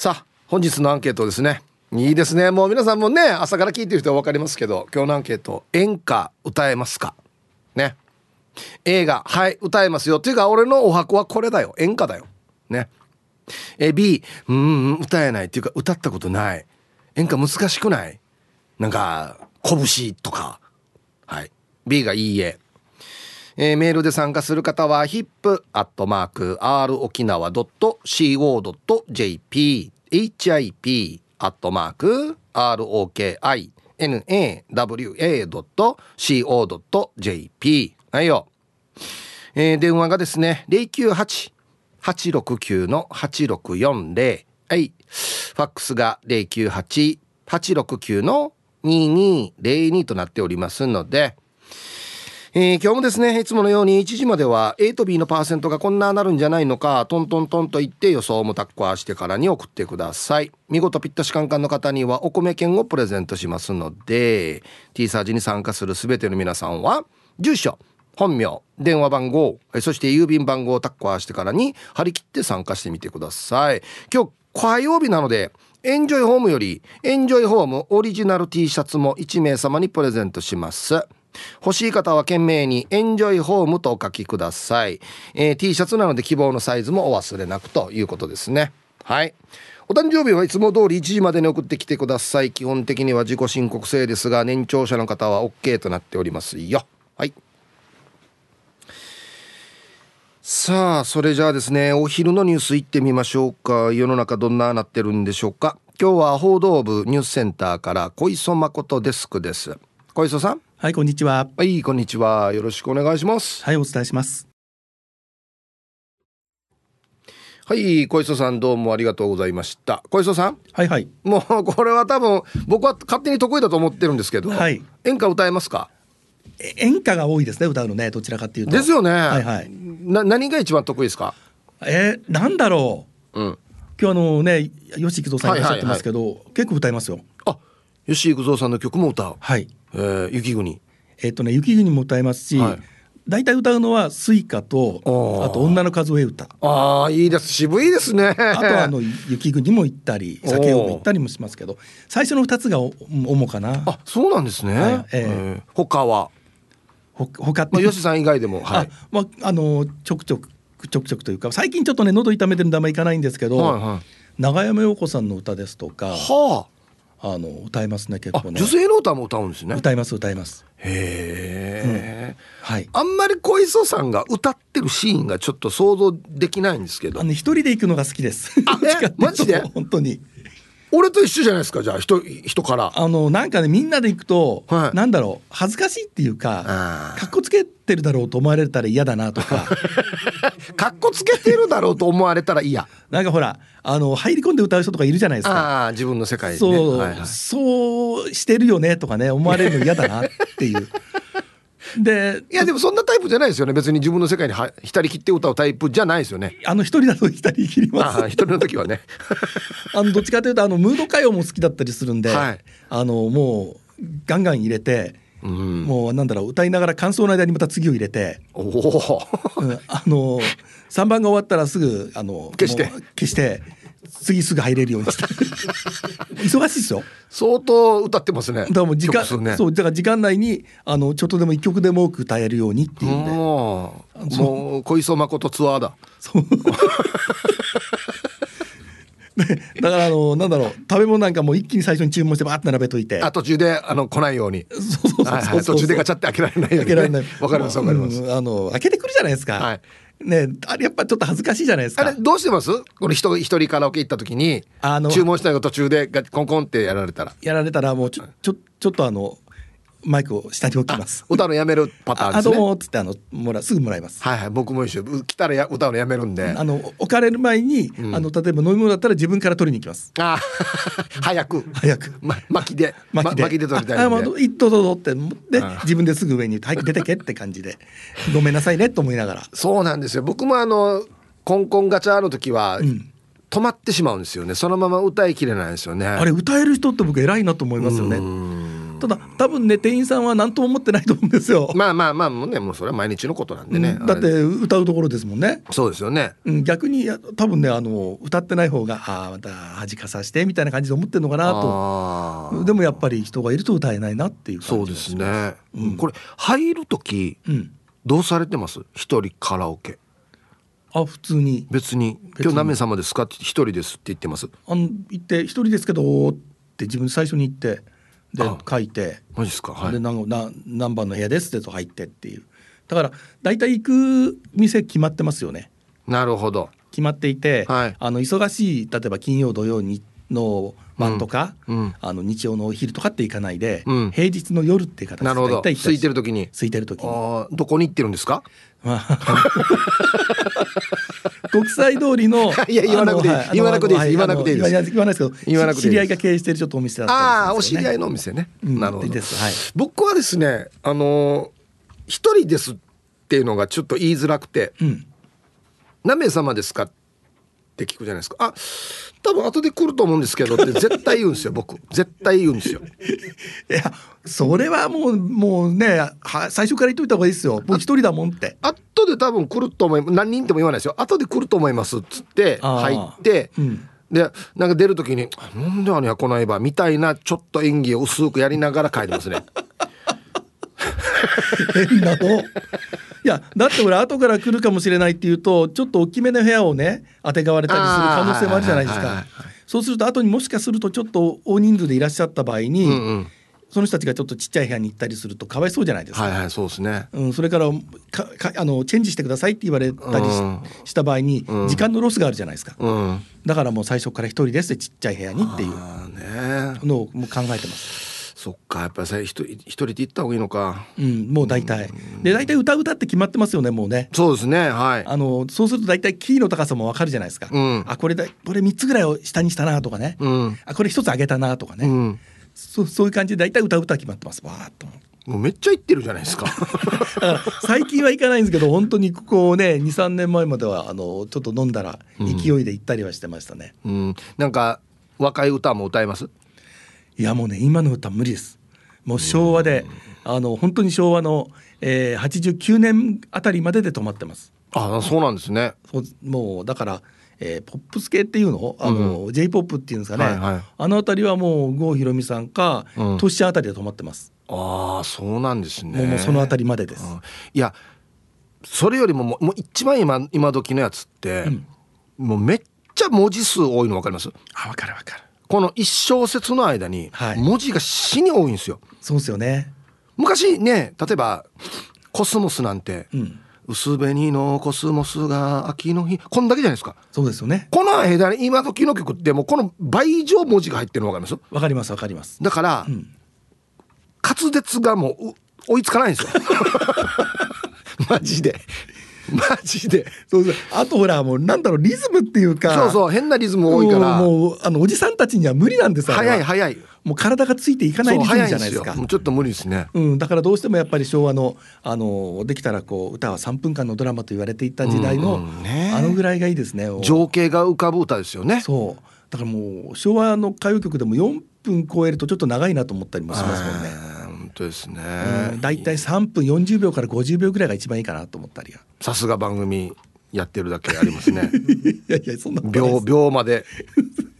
さあ本日のアンケートですね。いいですね。もう皆さんもね朝から聞いてる人は分かりますけど今日のアンケート演歌歌えますか？ね。映画はい歌えますよ。っていうか俺のお箱はこれだよ。演歌だよ。ね。え B うん歌えないっていうか歌ったことない。演歌難しくない？なんか拳とか。はい。B がいいえ。えー、メールで参加する方は hip.r 沖縄 .co.jp hip アットマーク ROKINAWA.co.jp はいよ、えー、電話がですね098-869-8640はいファックスが098-869-2202となっておりますので今日もですねいつものように1時までは A と B のパーセントがこんななるんじゃないのかトントントンと言って予想もタッコアしてからに送ってください。見事ピッタシカンカンの方にはお米券をプレゼントしますので T サージに参加する全ての皆さんは住所本名電話番号そして郵便番号をタッコアしてからに張り切って参加してみてください。今日火曜日なのでエンジョイホームよりエンジョイホームオリジナル T シャツも1名様にプレゼントします。欲しい方は懸命にエンジョイホームとお書きください、えー、T シャツなので希望のサイズもお忘れなくということですね。はい。お誕生日はいつも通り1時までに送ってきてください。基本的には自己申告制ですが年長者の方は OK となっておりますよ。はい。さあそれじゃあですねお昼のニュースいってみましょうか。世の中どんななってるんでしょうか。今日は報道部ニュースセンターから小磯誠デスクです。小磯さん。はいこんにちは。はいこんにちは。よろしくお願いします。はいお伝えします。はい小磯さんどうもありがとうございました。小磯さん？はいはい。もうこれは多分僕は勝手に得意だと思ってるんですけど、はい、演歌歌えますか？演歌が多いですね歌うのねどちらかっていうと。ですよね。はいはい。な何が一番得意ですか？えー、なんだろう、うん、今日あのね吉幾三さんいらっしゃってますけど、結構歌いますよ。あ吉幾三さんの曲も歌う。はいえー、雪国。えっ、とね雪国も歌いますし、はい。大体歌うのは酔歌とあと女の数え歌。ああいいです。渋いですね。あとあの雪国も行ったり酒を行ったりもしますけど最初の二つが主かな。あそうなんですね、はい、えー、他は？ほ他って、まあ、吉さん以外でもはい、まああのちょくちょくちょくちょくというか最近ちょっとね喉痛めてるんであんまいかないんですけど、はいはい、長山洋子さんの歌ですとかはああの歌いますね結構ね。女性の歌も歌うんですね。歌います歌います。へえ、うん、はい。あんまり小磯さんが歌ってるシーンがちょっと想像できないんですけど。あの一人で行くのが好きです。あえ マジで？本当に俺と一緒じゃないですかじゃあ人人から。あのなんかねみんなで行くと、はい、なんだろう恥ずかしいっていうかかっこつけてるだろうと思われたら嫌だなとか。かっこつけてるだろうと思われたら嫌。なんかほらあの入り込んで歌う人とかいるじゃないですか。あ自分の世界、ね、そう、はいはい、そうしてるよねとかね思われるの嫌だなっていうでいやでもそんなタイプじゃないですよね。別に自分の世界には浸りきって歌うタイプじゃないですよね。あの一人だと浸りきります。一人の時はね。あのどっちかというとあのムード歌謡も好きだったりするんで、はい、あのもうガンガン入れてうん、もうなんだろう歌いながら感想の間にまた次を入れておお、うん、あの3番が終わったらすぐあの消して。消して次すぐ入れるようにして。忙しいですよ相当歌ってますねだからもう時間、ね、そうだから時間内にあのちょっとでも一曲でも多く歌えるようにっていうねもう小磯誠ツアーだ。そう。だからあのなんだろう食べ物なんかも一気に最初に注文してバーって並べといて。あ途中であの来ないように。そうそうそう途中でガチャって開けられないように、ね、開けられない。わかりますわかります、うん、あの開けてくるじゃないですか、はい、ねあれやっぱちょっと恥ずかしいじゃないですか。あれどうしてます？この一人カラオケ行った時にあの注文したのが途中でコンコンってやられたら。やられたらもうちょちょちょっとあのマイクを下に置きます。歌うのやめるパターンですね。あどうもっつってあのもらすぐもらいます。はいはい僕も一緒。来たらや歌うのやめるんで。あの置かれる前に、うん、あの例えば飲み物だったら自分から取りに行きます。あ早く早く、ま、巻きで巻きで,、ま、巻きで取りたいああもう一頭どどってで自分ですぐ上に早く出てけって感じでごめんなさいねと思いながら。そうなんですよ。僕もあのコンコンガチャの時は。うん止まってしまうんですよねそのまま歌いきれないですよねあれ歌える人って僕偉いなと思いますよねただ多分ね店員さんは何とも思ってないと思うんですよ。まあまあまあもうねもうそれは毎日のことなんでね、うん。だって歌うところですもんね。そうですよね。うん逆に多分ねあの歌ってない方がああまた恥かさしてみたいな感じで思ってるのかなと。でもやっぱり人がいると歌えないなっていうそうですね、うん。これ入る時うん。どうされてます？一人カラオケ。あ普通に。別に「別に。今日何名様ですか?」って一人ですって言ってます。あの行って一人ですけどって自分最初に行ってであ書いて。マジですか？はい。で何何何番の部屋ですってと入ってっていう。だから大体行く店決まってますよね。なるほど。決まっていて、はい。あの忙しい例えば金曜土曜にの晩とか、うん。あの日曜のお昼とかって行かないで、うん。平日の夜っていう形で行った空りいてる時に。空いてる時に、どこに行ってるんですか？まあ。国際通りの いや言わなくていい。言わなくていいです。言わなくていいです。言わないですけど言わなくていいです。知り合いが経営してるちょっとお店だったりああおするんですよね。知り合いのお店ね、うんなるほど。です。はい。僕はですねあのー一人ですっていうのがちょっと言いづらくて。うん「何名様ですか?」って聞くじゃないですか「あ多分後で来ると思うんですけど」って絶対言うんですよ僕。絶対言うんですよ。いやそれはもうもうねは最初から言っといた方がいいですよ。もう一人だもんって。後で多分来ると思い何人でも言わないですよ。後で来ると思いますっつって入ってうん。でなんか出る時に「なんであのや来ないば」みたいなちょっと演技を薄くやりながら帰りますね。変なのいやだって俺後から来るかもしれないっていうとちょっと大きめの部屋をねあてがわれたりする可能性もあるじゃないですか。そうすると後にもしかするとちょっと大人数でいらっしゃった場合に、うんうん。その人たちがちょっとちっちゃい部屋に行ったりするとかわいそうじゃないですか、はいはいそうですね。うん、それからかかあのチェンジしてくださいって言われたりし,、うん。た場合にうん。時間のロスがあるじゃないですか、うん。だからもう最初から一人ですってちっちゃい部屋にっていうのをもう考えてます、そっかやっぱりさ一人一人で行った方がいいのか。うん、もう大体。で大体歌歌って決まってますよねもうね。そうですねはい。あのそうすると大体キーの高さもわかるじゃないですか、うん。あこれだこれ3つぐらいを下にしたなとかね、うん。あこれ1つ上げたなとかね、うん。そそういう感じで大体歌歌決まってます。わーっと。もうめっちゃ行ってるじゃないですか。最近は行かないんですけど本当にここね23年前まではあのちょっと飲んだら勢いで行ったりはしてましたね、うん。なんか若い歌も歌えます？いやもうね今の歌無理です。もう昭和であの本当に昭和の、えー、89年あたりまでで止まってます。あそうなんですね。もうだから、えーポップス系っていうの？あの、j p o p っていうんですかね、はいはい。あのあたりはもう郷ひろみさんか、うん。トシちゃんあたりで止まってます、ああそうなんですね。もうそのあたりまでです、うん。いやそれよりももうもう一番今今時のやつって、うん。もうめっちゃ文字数多いの分かります？あ分かる分かるこの一小節の間にはい。文字が死に多いんですよ、そうですよね。昔ね例えばコスモスなんて、うん。薄紅のコスモスが秋の日こんだけじゃないですか。そうですよね。この間に今時の曲ってもうこの倍以上文字が入ってるの分かります？わかりますわかります。だから、うん。滑舌がもうう追いつかないんですよ。マジでマジで。そうそう。あとほらもうなんだろうリズムっていうか。そうそう変なリズム多いから。もうあのおじさんたちには無理なんです早い早い。もう体がついていかないリズムじゃないですか。ちょっと無理ですね。うん、だからどうしてもやっぱり昭和のあのできたらこう歌は3分間のドラマと言われていた時代の、うんうんね。あのぐらいがいいですね。情景が浮かぶ歌ですよね。そう。だからもう昭和の歌謡曲でも4分超えるとちょっと長いなと思ったりもしますもんね。あー本当ですね。うん、だいたい3分40秒から50秒ぐらいが一番いいかなと思ったりは。さすが番組やってるだけありますね。いやいやそんな秒秒まで。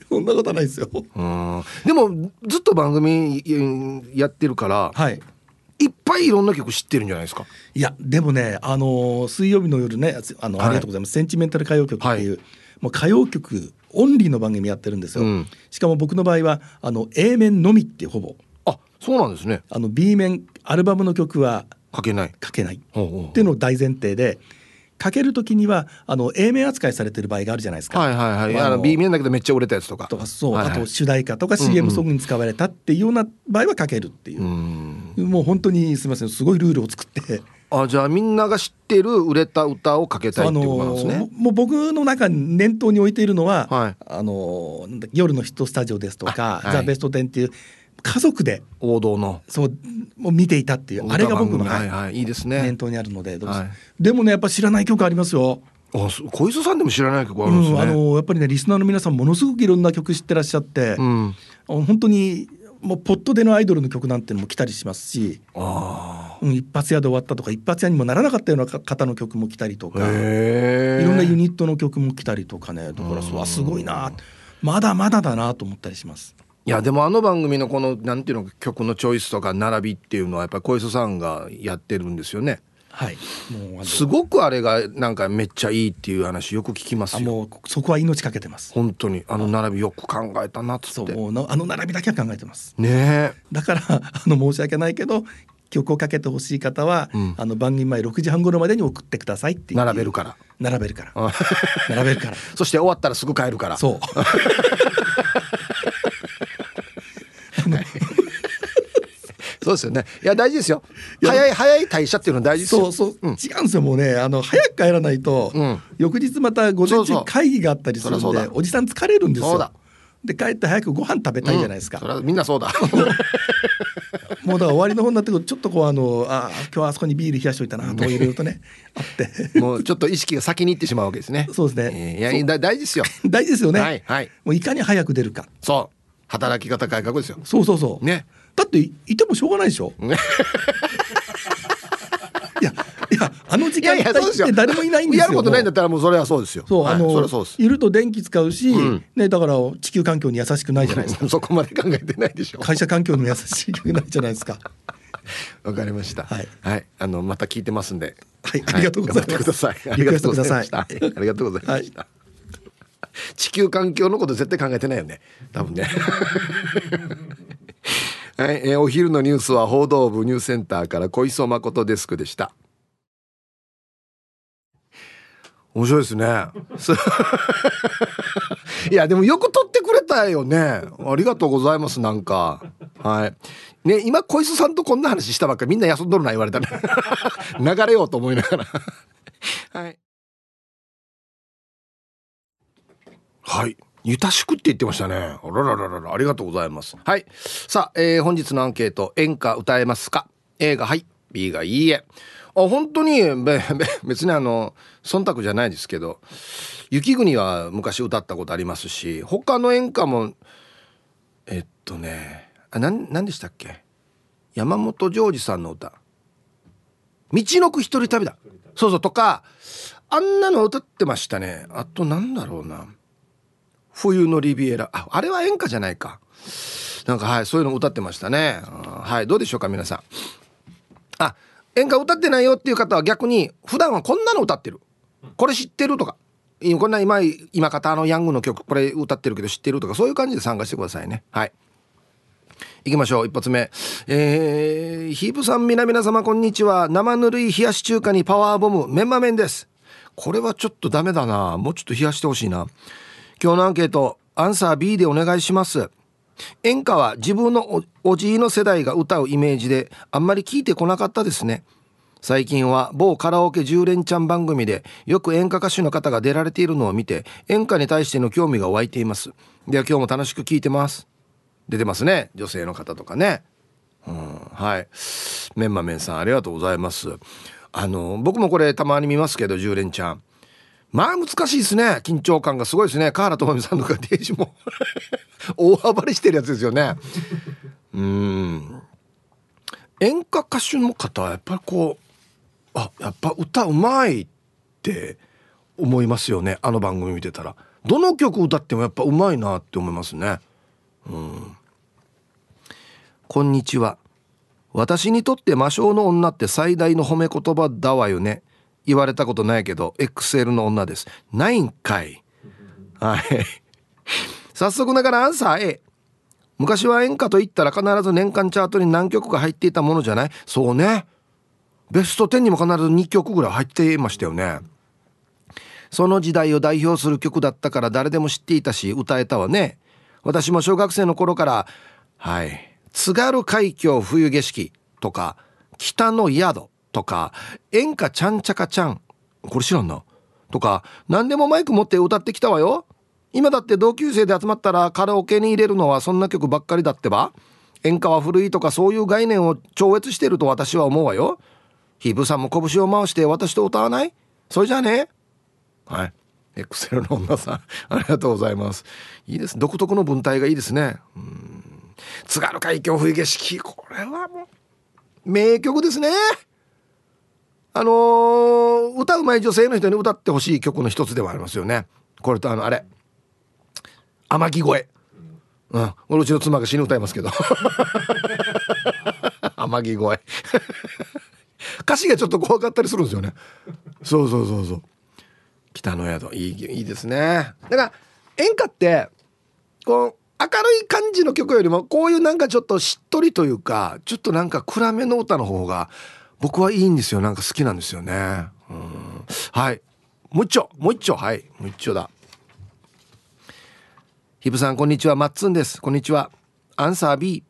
そんなことないですよ。うん。でもずっと番組うんやってるからはい。いっぱいいろんな曲知ってるんじゃないですか。いやでもねあのー水曜日の夜ねあの、はい。ありがとうございます。センチメンタル歌謡曲っていう、もう歌謡曲オンリーの番組やってるんですよ、うん。しかも僕の場合はあの A 面のみってほぼ。あそうなんですね。あの B 面アルバムの曲は書けない。書けない。っていうのを大前提で書ける時にはあの A 面扱いされてる場合があるじゃないですか。はいはいはい。あのまああの B 面だけどめっちゃ売れたやつとか。とかそう、はいはい。あと主題歌とか CM ソングに使われたっていうような場合は書けるっていう。う、ん。もう本当にすみません。すごいルールを作って。あじゃあみんなが知ってる売れた歌をかけたいっていうことなんですね、ももう僕の中に念頭に置いているのは、はい。あの夜のヒットスタジオですとか「あはい。ザ・ベストテンっていう家族で。王道の。そうもう見ていたっていう。あれが僕の、はいはい。い。いですね。念頭にあるのでどうぞ。はい。でもねやっぱ知らない曲ありますよ。あそ小磯さんでも知らない曲あうん、るんですね、あのやっぱりねリスナーの皆さんものすごくいろんな曲知ってらっしゃって、うん。本当にもうポットでのアイドルの曲なんてのも来たりしますし、うん、一発屋で終わったとか一発屋にもならなかったような方の曲も来たりとかいろんなユニットの曲も来たりとかねだからそすごいなまだまだだなと思ったりします。いやでもあの番組のこのなんていうの曲のチョイスとか並びっていうのはやっぱり小磯さんがやってるんですよね。はい、もうすごくあれがなんかめっちゃいいっていう話よく聞きますよ。もうそこは命かけてます。本当に。あの並びよく考えたなっつって。そうあの並びだけは考えてます。ねだからあの申し訳ないけど曲をかけてほしい方は、うん、あの番組前6時半頃までに送ってくださいって並べるから。並べるから。並べるから。そして終わったらすぐ帰るから。そう そうですよね。いや大事ですよ。早い早い代謝っていうのは大事ですよ。そうそう、うん、違うんですよもうね。あの早く帰らないと、うん、翌日また午前中会議があったりするんでおじさん疲れるんですよ。で帰って早くご飯食べたいじゃないですか、うん、みんなそうだ。もうだから終わりの方になってくるちょっとこうあのあ今日あそこにビール冷やしといたなとかいろいろとね あって。もうちょっと意識が先に行ってしまうわけですね。そうですね、えー、いや大事ですよ。大事ですよね。はい、はい、もういかに早く出るか。そう。働き方改革ですよ。そうそうそう。ねだっていてもしょうがないでしょ、ね、いやいやあの時間帯って誰もいないんですよやることないんだったらもうそれはそうですよ。そう、はい、あのいると電気使うし、うん、ねだから地球環境に優しくないじゃないですか。そこまで考えてないでしょ。会社環境に優しくないじゃないですか。わかりました。はい、はい、あのまた聞いてますんで。はい、ありがとうございます。ありがとうございました。ありがとうございました。地球環境のこと絶対考えてないよね。多分ね。はい、えー、お昼のニュースは報道部ニュースセンターから小磯誠デスクでした。面白いですね。いやでもよく撮ってくれたよね。ありがとうございますなんか。はい。ね今小磯さんとこんな話したばっかりみんな休んどるな言われたね 流れようと思いながら。はい。はいゆたしくって言ってましたね。あらららら、ありがとうございます。はい。さあ、えー、本日のアンケート、演歌歌えますか ?A がはい、B がいいえ。あ、本当に、べ、べ、別にあの、忖度じゃないですけど、雪国は昔歌ったことありますし、他の演歌も、えっとね、あ、なん、なんでしたっけ？山本譲二さんの歌。道のく一人旅だ。そうそうとか、あんなの歌ってましたね。あとなんだろうな。冬のリビエラ。ああれは演歌じゃないか。なんかはいそういうの歌ってましたね。はいどうでしょうか皆さん。あ演歌歌ってないよっていう方は逆に普段はこんなの歌ってる。これ知ってるとか。こんな今今方のヤングの曲これ歌ってるけど知ってるとかそういう感じで参加してくださいね。はい。行きましょう。一発目。えー、ヒープさん皆々様こんにちは。生ぬるい冷やし中華にパワーボムメンマ麺です。これはちょっとダメだな。もうちょっと冷やしてほしいな。今日のアンケートアンサー B でお願いします。演歌は自分のおじいの世代が歌うイメージであんまり聞いてこなかったですね。最近は某カラオケ10連チャン番組でよく演歌歌手の方が出られているのを見て演歌に対しての興味が湧いています。では今日も楽しく聞いてます。出てますね。女性の方とかね。うんはい。メンマメンさんありがとうございます。あの僕もこれたまに見ますけど10連チャン。まあ難しいですね。緊張感がすごいですね。河原智美さんとかデイジも。大暴れしてるやつですよね。うん。演歌歌手の方はやっぱりこうあやっぱ歌うまいって思いますよね。あの番組見てたら。どの曲歌ってもやっぱうまいなって思いますね。うん。こんにちは。私にとって魔性の女って最大の褒め言葉だわよね。言われたことないけど XL の女です。ないんかい。はい。早速ながらアンサー A 昔は演歌と言ったら必ず年間チャートに何曲か入っていたものじゃない？そうね。ベスト10にも必ず2曲ぐらい入っていましたよね。その時代を代表する曲だったから誰でも知っていたし歌えたわね。私も小学生の頃からはい。津軽海峡冬景色とか北の宿。とか演歌ちゃんちゃかちゃんこれ知らんな。とか何でもマイク持って歌ってきたわよ。今だって同級生で集まったらカラオケに入れるのはそんな曲ばっかりだってば。演歌は古いとかそういう概念を超越してると私は思うわよ。ヒブさんも拳を回して私と歌わない？それじゃあね？はい。エクセルの女さんありがとうございます。いいです独特の文体がいいですね。うん。津軽海峡冬景色。これはもう名曲ですね。あのー、歌うまい女性の人に歌ってほしい曲の一つではありますよね。これとあのあれ。天城越え。うん。俺うちの妻が死ぬ歌いますけど。天城越え。歌詞がちょっと怖かったりするんですよね。そうそうそうそう。北の宿。いいいいですね。だから演歌ってこう明るい感じの曲よりもこういうなんかちょっとしっとりというかちょっとなんか暗めの歌の方が僕はいいんですよ。なんか好きなんですよね。うん。はい。もう一丁。もう一丁。はい。もう一丁だ。ヒブさんこんにちは。マッツンです。こんにちは。アンサー B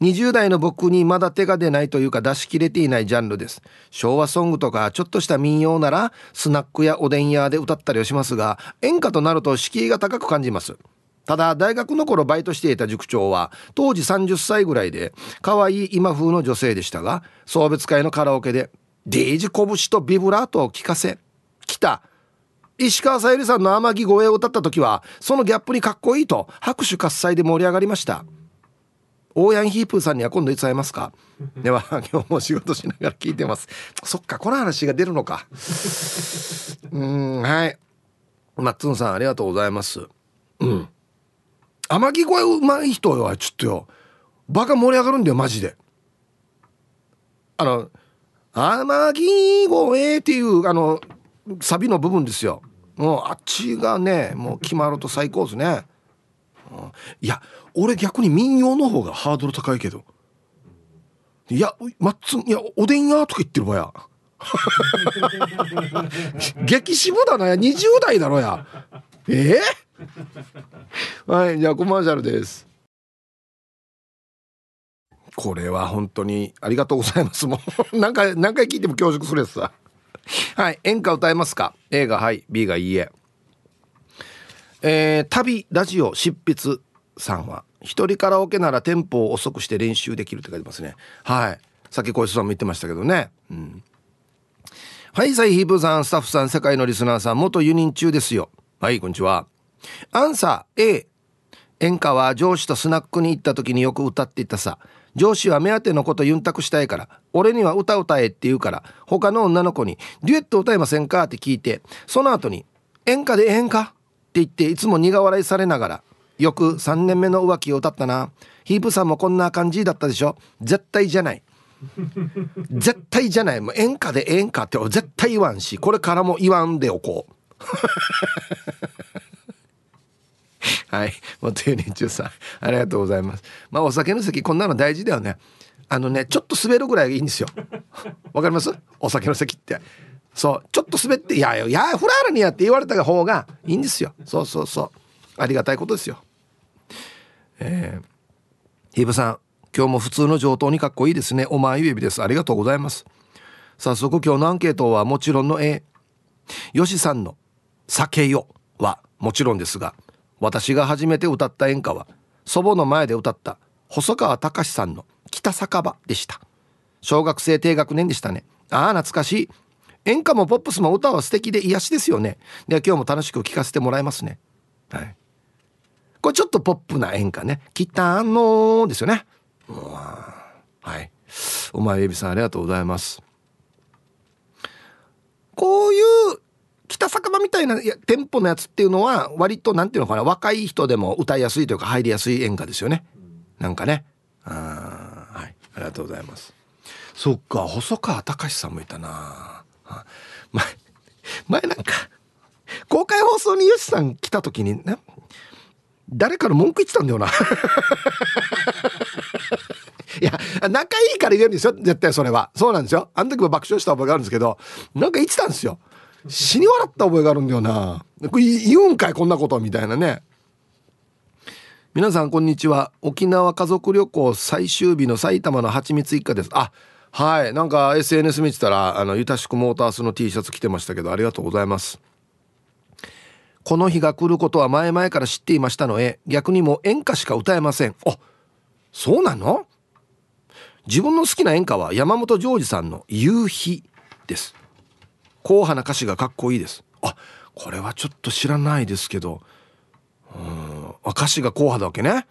20代の僕にまだ手が出ないというか出し切れていないジャンルです。昭和ソングとかちょっとした民謡ならスナックやおでん屋で歌ったりはしますが演歌となると敷居が高く感じます。ただ大学の頃バイトしていた塾長は当時30歳ぐらいで可愛い今風の女性でしたが送別会のカラオケでデージ拳とビブラートを聞かせ来た。石川さゆりさんの天城越えを歌った時はそのギャップにかっこいいと拍手喝采で盛り上がりました。オーヤンヒープーさんには今度いつ会えますか？では今日も仕事しながら聞いてます。そっかこの話が出るのか。うんはい。マッツンさんありがとうございます。うん。天城越えうまい人はちょっとよ。バカ盛り上がるんだよマジで。あの天城越えっていうあのサビの部分ですよ。もうあっちがねもう決まると最高ですね、うん、いや俺逆に民謡の方がハードル高いけど。いやマッツンいやおでんやとか言ってるわや。激渋だなや。20代だろや。えー、はいじゃあコマーシャルです。これは本当にありがとうございます。もう 何回何回聞いても恐縮するやつさはい演歌歌えますか？A がはい B がいいえ。えー、旅ラジオ執筆さんは一人カラオケならテンポを遅くして練習できるって書いてますね。はい。さっき小石さんも言ってましたけどね。うん。はいサイヒープさんスタッフさん世界のリスナーさん元輸入中ですよ。はいこんにちは。アンサー A 演歌は上司とスナックに行った時によく歌っていたさ。上司は目当てのことユンタクしたいから俺には歌歌えって言うから他の女の子にデュエット歌えませんかって聞いてその後に演歌でええんか？って言っていつも苦笑いされながらよく3年目の浮気を歌ったな。ヒープさんもこんな感じだったでしょ？絶対じゃない。絶対じゃない。もう演歌で演歌って絶対言わんしこれからも言わんでおこう。はい。元ユニ中さんありがとうございます。まあお酒の席こんなの大事だよね。あのねちょっと滑るぐらいがいいんですよ。わかります？お酒の席って。そう。ちょっと滑って「いやいやフラーラにや」って言われた方がいいんですよ。そうそうそう。ありがたいことですよ。えー、ヒーブさん今日も普通の上等にかっこいいですね。お前指です。ありがとうございます。早速今日のアンケートはもちろんの A よしさんの「酒よ」はもちろんですが私が初めて歌った演歌は祖母の前で歌った細川隆さんの「北酒場」でした。小学生低学年でしたね。ああ懐かしい。演歌もポップスも歌は素敵で癒しですよね。では今日も楽しく聴かせてもらいますね。はい。これちょっとポップな演歌ね「北の」ですよね。はい。お前エビさんありがとうございます。こういう北酒場みたいな店舗のやつっていうのは割と何ていうのかな若い人でも歌いやすいというか入りやすい演歌ですよね。なんかね。あはい。ありがとうございます。そっか細川隆さんもいたな。前前なんか公開放送によしさん来た時にね誰から文句言ってたんだよな。いや仲いいから言えるんですよ。絶対それは。そうなんですよ。あの時も爆笑した覚えがあるんですけどなんか言ってたんですよ。死に笑った覚えがあるんだよな。これ言うんかいこんなことみたいなね。皆さんこんにちは。沖縄家族旅行最終日の埼玉の蜂蜜一家です。あはい。なんか SNS 見てたらあのゆたしくモータースの T シャツ着てましたけどありがとうございます。この日が来ることは前々から知っていましたので逆にも演歌しか歌えません。あそうなの？自分の好きな演歌は山本譲二さんの「夕日」です。硬派な歌詞がかっこいいです。あこれはちょっと知らないですけど。うん歌詞が硬派だわけね。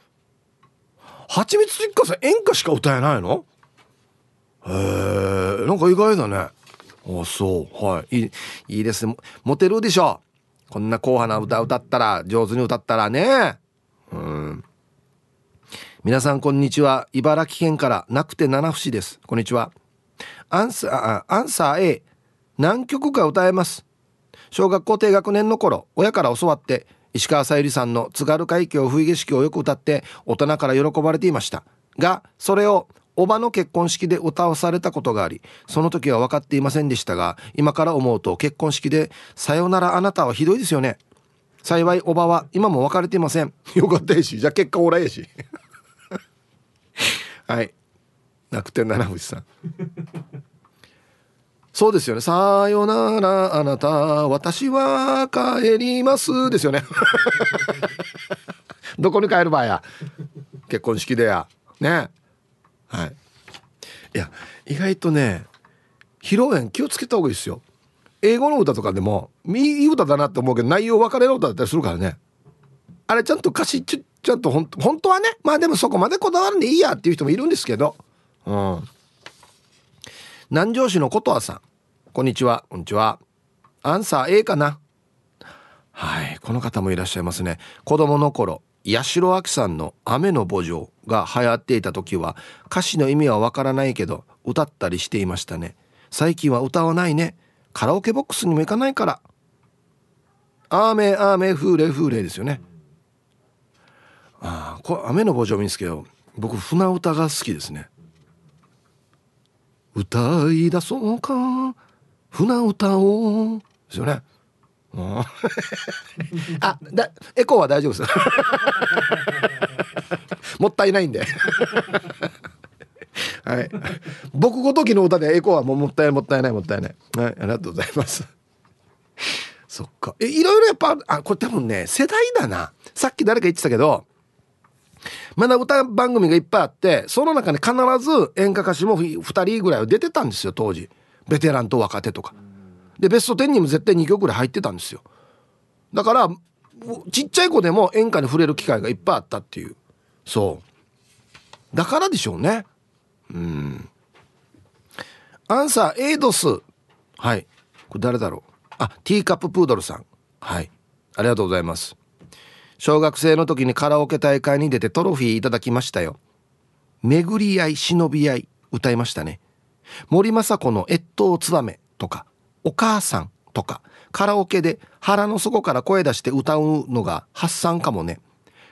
は蜂蜜一家さん演歌しか歌えないの？へえなんか意外だね。あそう。はい。いいいいですね。モテるでしょ。こんな硬派な歌歌ったら上手に歌ったらね。うん。皆さんこんにちは。茨城県からなくて七節です。こんにちは。アンサーアンサー A 何曲か歌えます。小学校低学年の頃親から教わって石川さゆりさんの津軽海峡冬景色をよく歌って大人から喜ばれていました。がそれをおばの結婚式で歌わされたことがありその時は分かっていませんでしたが今から思うと結婚式で「さよならあなたはひどいですよね」幸いおばは今も別れていません。よかったやしじゃあ結果オラやし。はい。楽天七藤さん そうですよね。さよならあなた、私は帰りますですよね。どこに帰る場合や。結婚式でや。ね。はい。いや、意外とね、披露宴気をつけた方がいいですよ。英語の歌とかでも、いい歌だなって思うけど、内容別れの歌だったりするからね。あれちゃんと歌詞ちちゃんとほん本当はね、まあでもそこまでこだわるんでいいやっていう人もいるんですけど。うん。南城市の琴葉さんこんにちは。こんにちは。アンサー A かな？はい。この方もいらっしゃいますね。子供の頃八代亜紀さんの「雨の墓場」が流行っていた時は歌詞の意味はわからないけど歌ったりしていましたね。最近は歌わないね。カラオケボックスにも行かないから「アーメアーメフーレフーレ」ですよね。ああこれ雨の墓場見んですけど僕船歌が好きですね。歌い出そうか？船歌をですよね。あだエコーは大丈夫です。もったいないんで。はい。僕ごときの歌でエコーはもうもったいないもったいないもったいない。はい。ありがとうございます。そっか。えいろいろやっぱあこれ多分ね世代だな。さっき誰か言ってたけどまだ歌番組がいっぱいあってその中に必ず演歌歌手も2人ぐらいは出てたんですよ当時。ベテランと若手とか。でベスト10にも絶対2曲ぐらい入ってたんですよ。だからちっちゃい子でも演歌に触れる機会がいっぱいあったっていう。そう。だからでしょうね。うん。アンサーエイドス。はい。これ誰だろう。あティーカッププードルさん。はい。ありがとうございます。小学生の時にカラオケ大会に出てトロフィーいただきましたよ。巡り合い忍び合い歌いましたね。森昌子の越冬ツバメとかお母さんとかカラオケで腹の底から声出して歌うのが発散かもね。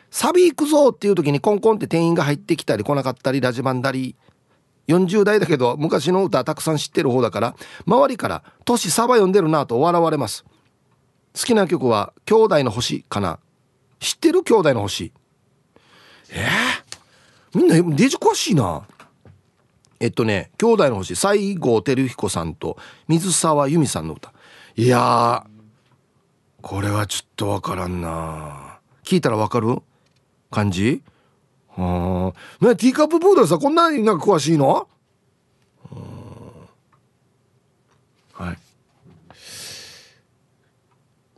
サビ行くぞっていう時にコンコンって店員が入ってきたり来なかったりラジバンだり40代だけど昔の歌たくさん知ってる方だから周りから「年サバ読んでるな」と笑われます。好きな曲は「兄弟の星」かな。知ってる兄弟の星？えー、みんなデジ詳しいな。えっとね兄弟の星西郷輝彦さんと水沢由美さんの歌。いやこれはちょっとわからんな。聞いたらわかる？感じ？はあねティーカッププードルさこんなになんか詳しいの？は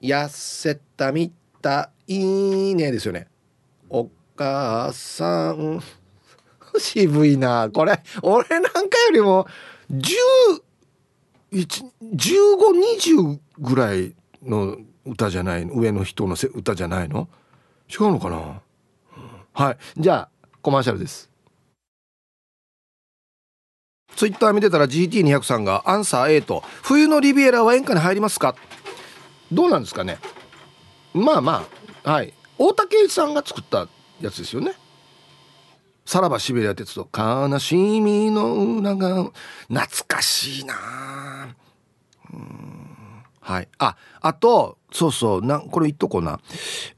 い。痩せたみたいねですよね。お母さん。渋いな。これ俺なんかよりも101520ぐらいの歌じゃない上の人の歌じゃないの？違うのかな、うん、はい。じゃあコマーシャルです。ツイッター見てたら GT200 さんがアンサー A と「冬のリビエラは演歌に入りますか?」どうなんですかね？まあまあはい。大竹さんが作ったやつですよね。さらばシベリア鉄道。悲しみの裏が懐かしいな。はい。ああとそうそう。なこれ言っとこうな。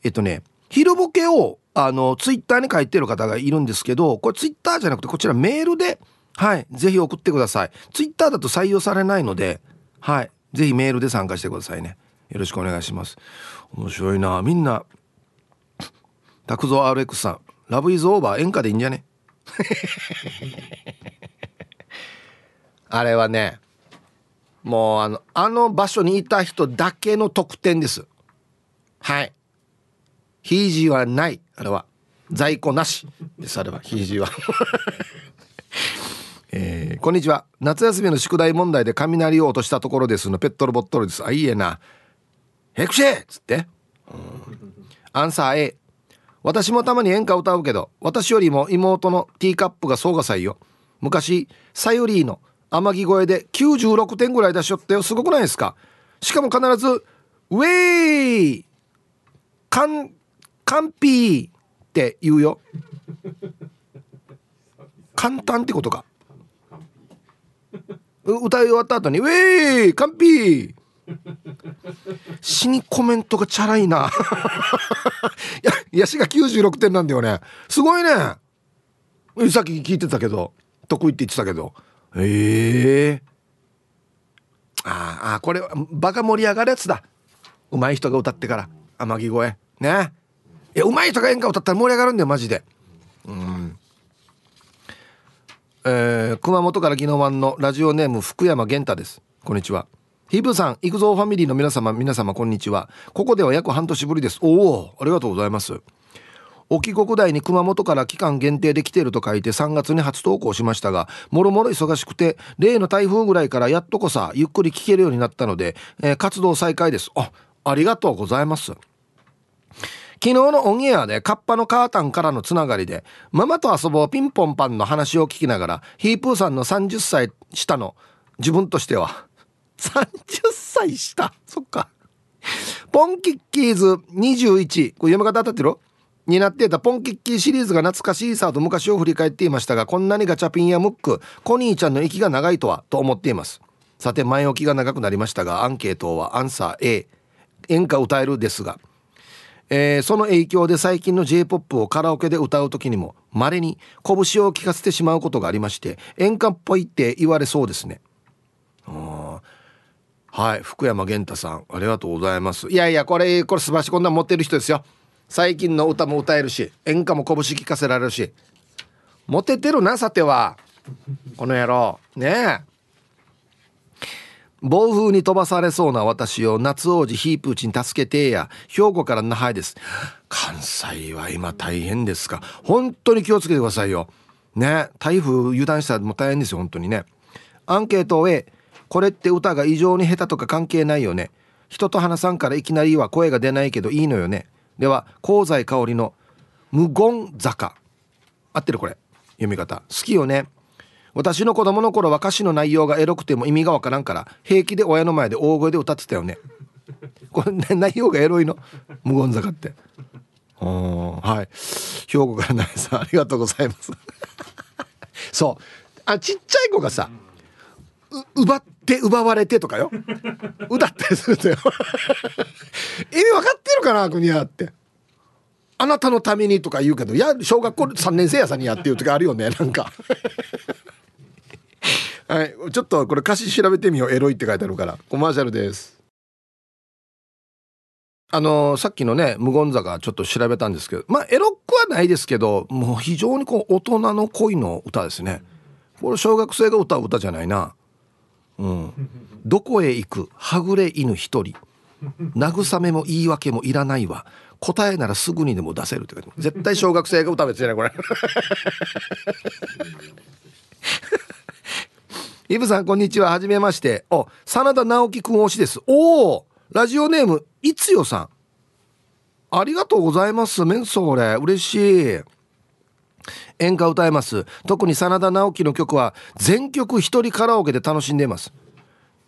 えっとね昼ボケをあのツイッターに書いてる方がいるんですけどこれツイッターじゃなくてこちらメールではいぜひ送ってください。ツイッターだと採用されないのではいぜひメールで参加してくださいね。よろしくお願いします。面白いな。みんな拓蔵 RX さん。ラブイズオーバー演歌でいいんじゃね？あれはねもうあのあの場所にいた人だけの特典です。はい。ヒージーはない。あれは。在庫なしです。あればひじは。えー、こんにちは。夏休みの宿題問題で雷を落としたところですの。ペットロボットルです。あいいえな。ヘクシェっつって、アンサー A 私もたまに演歌歌うけど私よりも妹のティーカップがそうがさいよ。昔サユリーの天城越えで96点ぐらい出しよってよ。すごくないですか？しかも必ず「ウェイ！カンカンピー」って言うよ。簡単ってことか。歌い終わった後に「ウェイ！カンピー」死にコメントがチャラいな。いやヤシが96点なんだよね。すごいね。さっき聞いてたけど得意って言ってたけど。え。えー、ああこれはバカ盛り上がるやつだ。上手い人が歌ってから。天城越え。ね。いや上手い人が演歌歌ったら盛り上がるんだよマジで。うん。えー、熊本から宜野湾のラジオネーム福山源太です。こんにちは。ヒブさん、行くぞファミリーの皆様、皆様、こんにちは。ここでは約半年ぶりです。おお、ありがとうございます。沖国大に熊本から期間限定で来ていると書いて3月に初投稿しましたが、もろもろ忙しくて、例の台風ぐらいからやっとこさ、ゆっくり聞けるようになったので、えー、活動再開です。あ、ありがとうございます。昨日のオンエアでカッパのカータンからのつながりでママと遊ぼうピンポンパンの話を聞きながらヒープーさんの30歳下の自分としては30歳下。そっか。ポンキッキーズ21これ読み方当たってる？になっていた。ポンキッキーシリーズが懐かしいさと昔を振り返っていましたがこんなにガチャピンやムックコニーちゃんの息が長いとはと思っています。さて前置きが長くなりましたがアンケートはアンサー A 演歌歌えるですが、えー、その影響で最近の J-POP をカラオケで歌う時にも稀に拳を聞かせてしまうことがありまして演歌っぽいって言われそうですね。はい福山源太さんありがとうございます。いやいやこれこれ素晴らしこんなん持ってる人ですよ。最近の歌も歌えるし演歌も拳聞かせられるし。モテてるなさては。この野郎。ねえ。暴風に飛ばされそうな私を夏王子ヒープーチに助けてや。兵庫から那覇です。関西は今大変ですか。本当に気をつけてくださいよ。ね台風油断したらもう大変ですよ本当にね。アンケートを A これって歌が異常に下手とか関係ないよね。人と話さんからいきなりは声が出ないけどいいのよね。では香西香りの無言坂。合ってるこれ。読み方。好きよね。私の子供の頃は歌詞の内容がエロくても意味がわからんから平気で親の前で大声で歌ってたよね。これ、ね、内容がエロいの？無言坂って。はい。兵庫からなえさんありがとうございます。そう。あちっちゃい子がさ奪って奪われてとかよ。歌ったりするんだよ。意味分かってるかな国はって。あなたのためにとか言うけどいや小学校3年生やさにやっていう時あるよねなんか。はいちょっとこれ歌詞調べてみよう。エロいって書いてあるから。コマーシャルです。あのー、さっきのね無言坂ちょっと調べたんですけどまあエロくはないですけどもう非常にこう大人の恋の歌ですね。これ小学生が歌う歌じゃないなうん、どこへ行く？はぐれ犬一人。慰めも言い訳もいらないわ。答えならすぐにでも出せるって書いて絶対小学生が歌うやつじゃないこれ。イブさんこんにちは。はじめまして。お真田直樹くん推しです。おおラジオネームいつよさん。ありがとうございますメンソーレ。嬉しい。演歌歌えます。特に真田直樹の曲は全曲一人カラオケで楽しんでいます。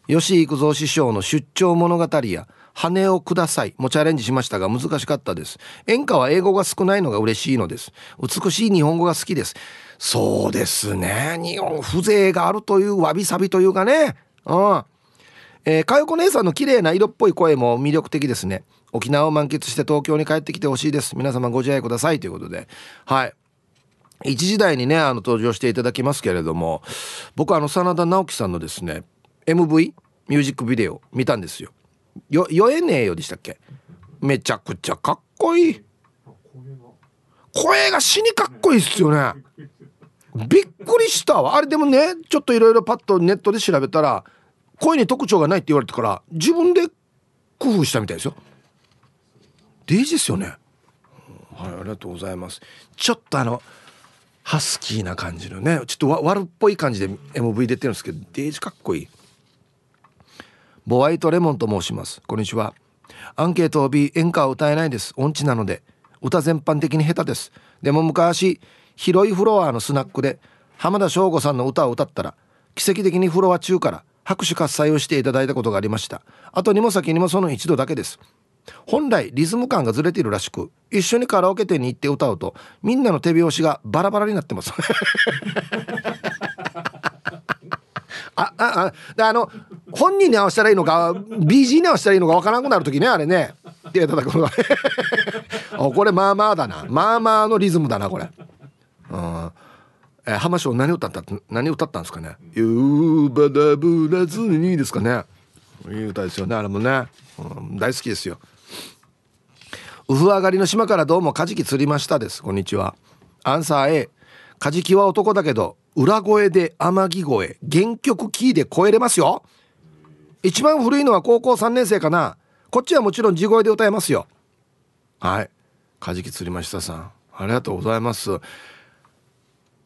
吉幾三師匠の出張物語や羽をくださいもチャレンジしましたが難しかったです。演歌は英語が少ないのが嬉しいのです。美しい日本語が好きです。そうですね。日本風情があるというわびさびというかね。うん。えー、かよこ姉さんの綺麗な色っぽい声も魅力的ですね。沖縄を満喫して東京に帰ってきてほしいです。皆様ご自愛ください。ということで。はい。一時代にねあの登場していただきますけれども僕あの真田直樹さんのですね MV ミュージックビデオ見たんですよ。よ酔えねえよでしたっけ？めちゃくちゃかっこいい。声が死にかっこいいっすよね。びっくりしたわ。あれでもねちょっといろいろパッとネットで調べたら声に特徴がないって言われてから自分で工夫したみたいですよ。デイジですよね。はいありがとうございます。ちょっとあのハスキーな感じのねちょっと悪っぽい感じで MV 出てるんですけどデージかっこいい。ボワイトレモンと申します。こんにちは。アンケートを B 演歌は歌えないです。音痴なので歌全般的に下手です。でも昔広いフロアのスナックで浜田省吾さんの歌を歌ったら奇跡的にフロア中から拍手喝采をしていただいたことがありました。後にも先にもその一度だけです。本来リズム感がずれているらしく一緒にカラオケ店に行って歌うとみんなの手拍子がバラバラになってます。ああああの本人に合わせたらいいのか BG に合わせたらいいのか分からなくなる時ねあれね。手叩くの がこれまあまあだな。まあまあのリズムだなこれ。うん。え、浜翔何歌った何歌ったんですかね「ゆうばだぶらずに」ですかね。いい歌ですよねあれもね、うん、大好きですよ。ウフ上がりの島からどうもカジキ釣りましたです。こんにちは。アンサー A カジキは男だけど裏声で天城声。原曲キーで超えれますよ。一番古いのは高校3年生かな。こっちはもちろん地声で歌えますよ。はい。カジキ釣りましたさん。ありがとうございます。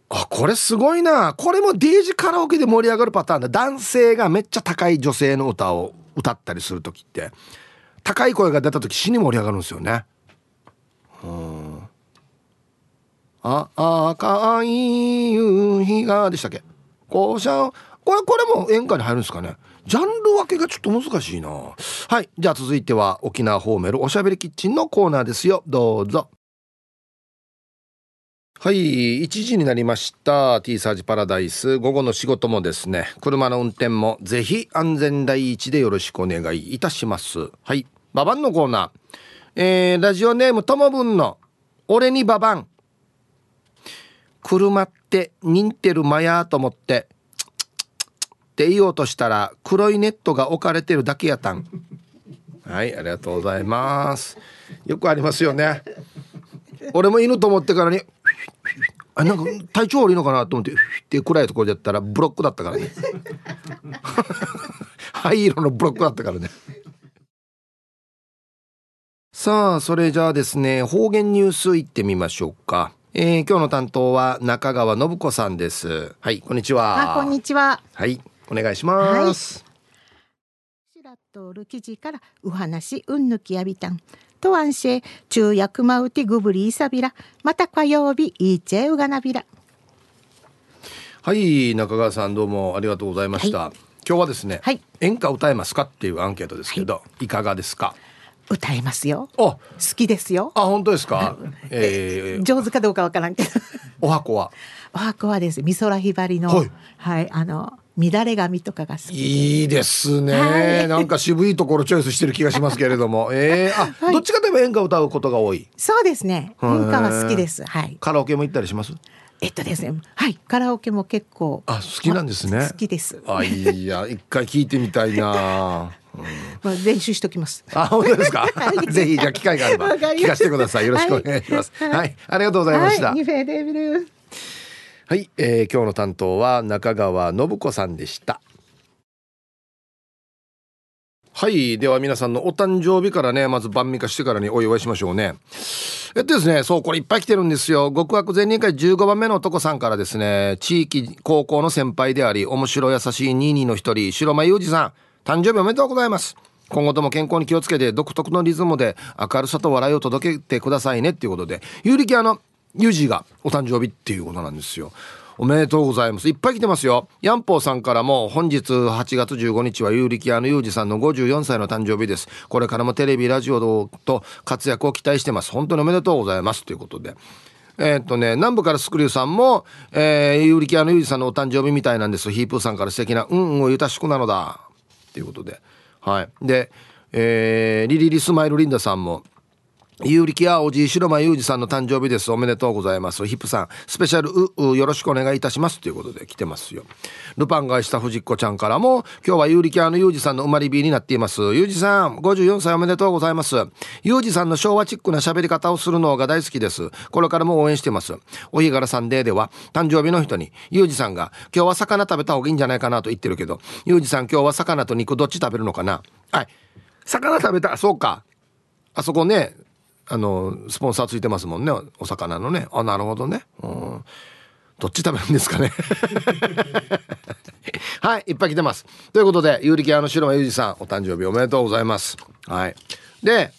あこれすごいな。これもデージカラオケで盛り上がるパターンだ。男性がめっちゃ高い女性の歌を歌ったりする時って。高い声が出た時死に盛り上がるんですよね。うん。あ赤い夕日がでしたっけ？こうしゃこれこれも演歌に入るんですかね。ジャンル分けがちょっと難しいな。はい。じゃあ続いては沖縄ホーメルおしゃべりキッチンのコーナーですよ。どうぞ。はい1時になりました。T サージパラダイス。午後の仕事もですね。車の運転もぜひ安全第一でよろしくお願いいたします。はい。ババンのコーナー。えー、ラジオネームともぶんの俺にババン。車って忍ってるマヤと思ってって言おうとしたら黒いネットが置かれてるだけやたん。はいありがとうございます。よくありますよね。俺も犬と思ってからにあなんか体調悪いのかなと思ってって暗いところでやったらブロックだったからね。灰色のブロックだったからね。さあそれじゃあですね方言ニュースいってみましょうか。えー、今日の担当は中川信子さんです。はいこんにちは。あこんにちは。はいお願いします、はい、しらっとる記事からお話うんぬきやびたんと安心。中薬マウティグブリーサビラまた火曜日イーチェウガナビラはい中川さんどうもありがとうございました、はい、今日はですね、はい、演歌歌えますかっていうアンケートですけど、はい、いかがですか？歌えますよ。好きですよ。あ本当ですか、えー、上手かどうかわからんけど。お箱は？お箱はです。美空ひばりのはい、はい、あの乱れ髪とかが好きいいですね、はい、なんか渋いところチョイスしてる気がしますけれども。えー、あ、はい、どっちかといえば演歌を歌うことが多い。そうですね。演歌は好きです。はい。カラオケも行ったりします？えっとですねはい。カラオケも結構あ好きなんですね。好きです。あいや一回聞いてみたいな。うん、まあ練習しときます。あ本当ですか？ぜひじゃ機会があれば聞かせてください。よろしくお願いします。はい、はい、ありがとうございました。はい、はい、えー、今日の担当は中川信子さんでした。はいでは皆さんのお誕生日からねまず晩味化してからにお祝いしましょうね。えっとですねそうこれいっぱい来てるんですよ。極悪全人会15番目の男さんからですね地域高校の先輩であり面白優しい22の一人白間裕二さん誕生日おめでとうございます。今後とも健康に気をつけて独特のリズムで明るさと笑いを届けてくださいねっていうことで有力あのユージがお誕生日っていうことなんですよおめでとうございます。いっぱい来てますよ。ヤンポーさんからも本日8月15日は有力屋のユージさんの54歳の誕生日です。これからもテレビ、ラジオと活躍を期待してます。本当におめでとうございます。ということで。えー、っとね、南部からスクリューさんも、えー、有力屋のユージさんのお誕生日みたいなんです。ヒープーさんから素敵な、うんうん、ゆたしくなのだ。ということで。はい。で、えー、リリリスマイルリンダさんも、有力やおじい白間裕二さんの誕生日です。おめでとうございます。ヒップさん、スペシャルうよろしくお願いいたします。ということで来てますよ。ルパンがした藤子ちゃんからも、今日は有力屋の裕二さんの生まれ日になっています。裕二さん、54歳おめでとうございます。裕二さんの昭和チックな喋り方をするのが大好きです。これからも応援してます。お日柄サンデーでは、誕生日の人に、裕二さんが、今日は魚食べた方がいいんじゃないかなと言ってるけど、裕二さん今日は魚と肉どっち食べるのかな？はい。魚食べた、そうか。あそこね、あのスポンサーついてますもんね。お魚のね。あなるほどね。うん。どっち食べるんですかね。はいいっぱい来てます。ということで有力屋の白間裕二さんお誕生日おめでとうございます。はい。で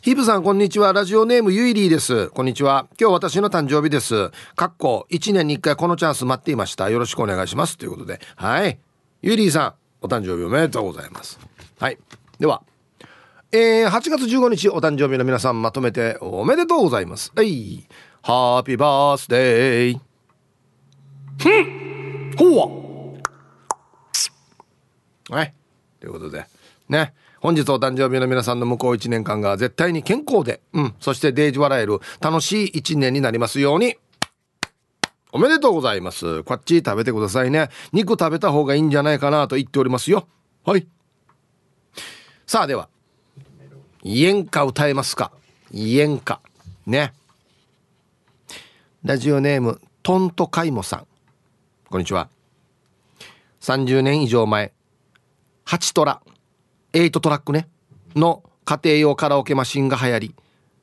ヒブさんこんにちは。ラジオネームゆいりーです。こんにちは。今日私の誕生日です。かっこ1年に1回このチャンス待っていました。よろしくお願いします。ということで。はい。ゆいりーさんお誕生日おめでとうございます。はい。では。えー、8月15日お誕生日の皆さんまとめておめでとうございます。はい。ハッピーバースデーふん。ほわは。い。ということでね。本日お誕生日の皆さんの向こう1年間が絶対に健康で、うん、そしてデージ笑える楽しい1年になりますように。おめでとうございます。こっち食べてくださいね。肉食べた方がいいんじゃないかなと言っておりますよ。はい。さあでは演歌歌えますか？演歌ね。ラジオネームトントカイモさん。こんにちは。30年以上前8トラ8トラックねの家庭用カラオケマシンが流行り